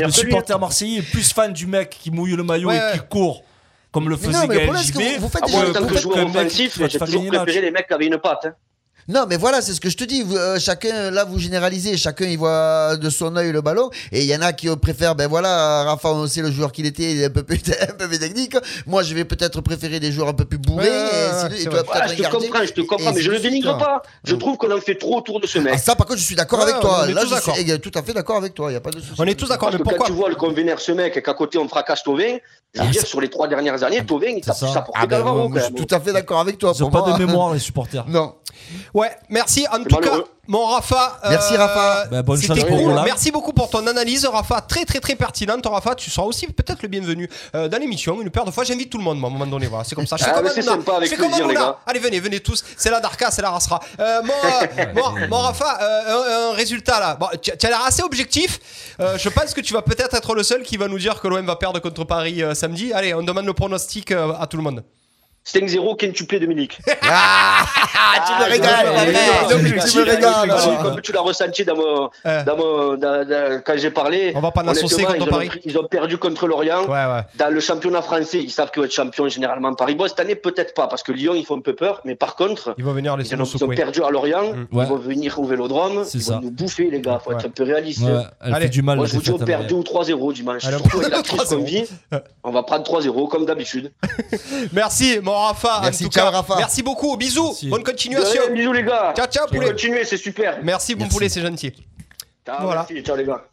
Le supporter marseillais est plus fan du mec qui mouille le maillot et qui court. Comme le faisait Gaël JB. vous- faites Ah, des moi, jeux- en tant vous que faites- joueur qu'un mec offensif, qui va te j'ai toujours préféré les mecs qui avaient une patte. Hein. Non, mais voilà, c'est ce que je te dis. Vous, euh, chacun, là, vous généralisez. Chacun, il voit de son œil le ballon. Et il y en a qui euh, préfèrent, ben voilà, Rafa, on sait le joueur qu'il était, il est un peu plus, un peu plus technique. Moi, je vais peut-être préférer des joueurs un peu plus bourrés. Ouais, et, et toi, Voilà, peut-être je te comprends, je te Et comprends, mais je le dénigre pas. Je trouve qu'on en fait trop autour de ce mec. Ah, ça, par contre, je suis d'accord Ouais, avec toi. on est Là, je suis eh, tout à fait d'accord avec toi. Il n'y a pas de souci. On est tous d'accord, mais que quand pourquoi tu vois qu'on vénère ce mec et qu'à côté on fracasse Tovin, je veux dire, sur les trois dernières années, Tovin, il t'a ça. Ah, ben, tout à fait d'accord avec toi. Ils ont Pour pas de mémoire, les supporters. Non. Ouais, merci. En tout cas, mon Rafa. euh, Merci, Rafa. Bah, bonne C'était chance pour cool. Merci beaucoup pour ton analyse, Rafa. Très, très, très pertinente, Rafa. Tu seras aussi peut-être le bienvenu euh, dans l'émission. Une paire de fois, j'invite tout le monde, moi, à un moment donné. Voilà, c'est comme ça. Je fais Ah, comme c'est sympa, avec Je fais comme plaisir, les gars. Allez, venez, venez tous. C'est la Darka, c'est la Rasra. Euh, mon, euh, mon, mon Rafa, euh, un, un résultat là. Bon, tu, tu as l'air assez objectif. Euh, je pense que tu vas peut-être être le seul qui va nous dire que l'OM va perdre contre Paris euh, samedi. Allez, on demande le pronostic euh, à tout le monde. 5-0, quintuplé Dominique? Ah, tu me régales. Ah, non, tu me régales. Comme tu l'as ressenti dans mon, Euh. dans mon, dans- dans- quand j'ai parlé. On va pas l'associer honnêtement, contre ils ont Paris. Ils ont perdu contre Lorient. Ouais, ouais. Dans le championnat français, ils savent qu'ils vont être champions généralement Paris. Bon, cette année, peut-être pas, parce que Lyon, ils font un peu peur. Mais par contre, Ils vont venir laisser ils ont, ils ont perdu à Lorient. Mm. Ouais. Ils vont venir au vélodrome. Ils ça. vont nous bouffer, les gars. Faut être un peu réaliste. Elle Allez. fait du mal. Moi, la je vous dis, on perd Lorient. 2 ou 3-0 dimanche. On Surtout perd avec la crise 3-0. qu'on vit, on va prendre 3-0 comme d'habitude. Merci, mon Rafa. Merci, en tout ciao, cas. Rafa. Merci beaucoup. Bisous. Merci. Bonne continuation. Ouais, bisous, les gars. Ciao, ciao, poulet. Continuez, c'est super. Merci, bon Merci. poulet, c'est gentil. Ciao, Voilà. merci, ciao, les gars.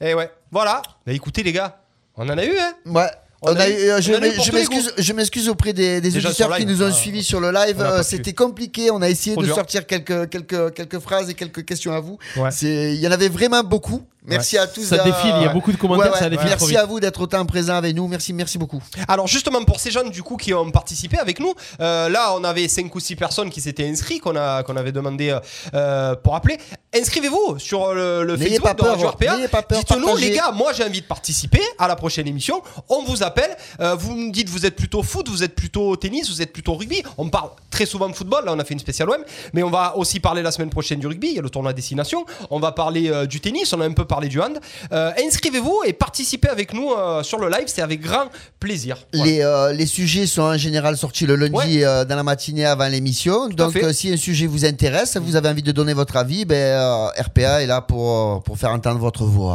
Et ouais, voilà. Bah écoutez, les gars, on en a eu, hein Ouais. On On a a eu- eu- euh, je m'excuse, auprès des, des auditeurs sur qui live. nous ont Ah, suivis sur le live. Euh. C'était compliqué. On a essayé Trop de dur. sortir quelques, quelques, quelques phrases et quelques questions à vous. Ouais. Il y en avait vraiment beaucoup. Merci à tous. Ça euh, défile, il y a beaucoup de commentaires, ouais, ça défile Merci à vous d'être autant présents avec nous. Merci, merci beaucoup. Alors justement pour ces jeunes du coup qui ont participé avec nous, euh, là on avait 5 ou 6 personnes qui s'étaient inscrits qu'on a qu'on avait demandé euh, pour appeler. Inscrivez-vous sur le, le Facebook pas de peur, Radio RPA. Dites-nous les gars, moi j'ai envie de participer à la prochaine émission. On vous appelle, euh, vous me dites vous êtes plutôt foot, vous êtes plutôt tennis, vous êtes plutôt rugby. On parle très souvent de football, là on a fait une spéciale OM, mais on va aussi parler la semaine prochaine du rugby, il y a le tournoi destination. On va parler du tennis, on a un peu parlé du hand. Euh, Inscrivez-vous et participez avec nous euh, sur le live, c'est avec grand plaisir. Voilà. Les, euh, les sujets sont en général sortis le lundi euh, dans la matinée avant l'émission. Donc, euh, si un sujet vous intéresse, vous avez envie de donner votre avis, ben, euh, RPA est là pour, pour faire entendre votre voix.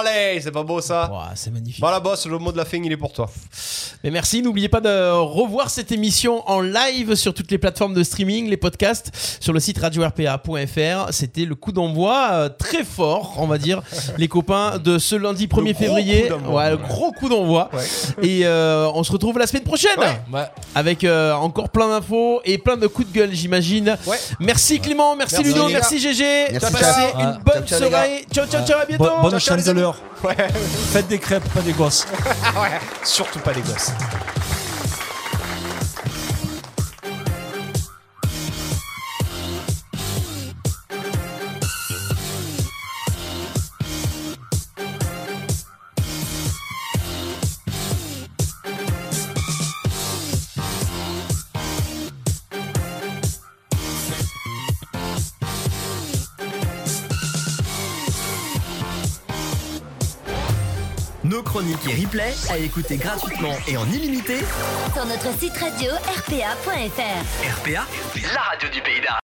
Allez, c'est pas beau ça C'est magnifique. Voilà boss, le mot de la fin il est pour toi. Mais merci, n'oubliez pas de revoir cette émission en live sur toutes les plateformes de streaming, les podcasts, sur le site radio-rpa.fr. C'était le coup d'envoi euh, très fort, on va dire, les copains de ce lundi 1er Le gros février. coup d'envoi. Ouais, le gros coup d'envoi. Ouais. Et euh, on se retrouve la semaine prochaine Ouais. avec euh, encore plein d'infos et plein de coups de gueule, j'imagine. Ouais. Merci Clément, merci, Merci, Ludo, merci GG. Merci, Passez une bonne Ciao, soirée. Ciao, ciao, ciao, à bientôt. Bo- Bonne les chandeleur. Ouais, Faites des crêpes, pas des gosses. surtout pas les gosses. Chroniques et replays à écouter gratuitement et en illimité. Sur notre site radio rpa.fr. RPA, la radio du pays d'Arles.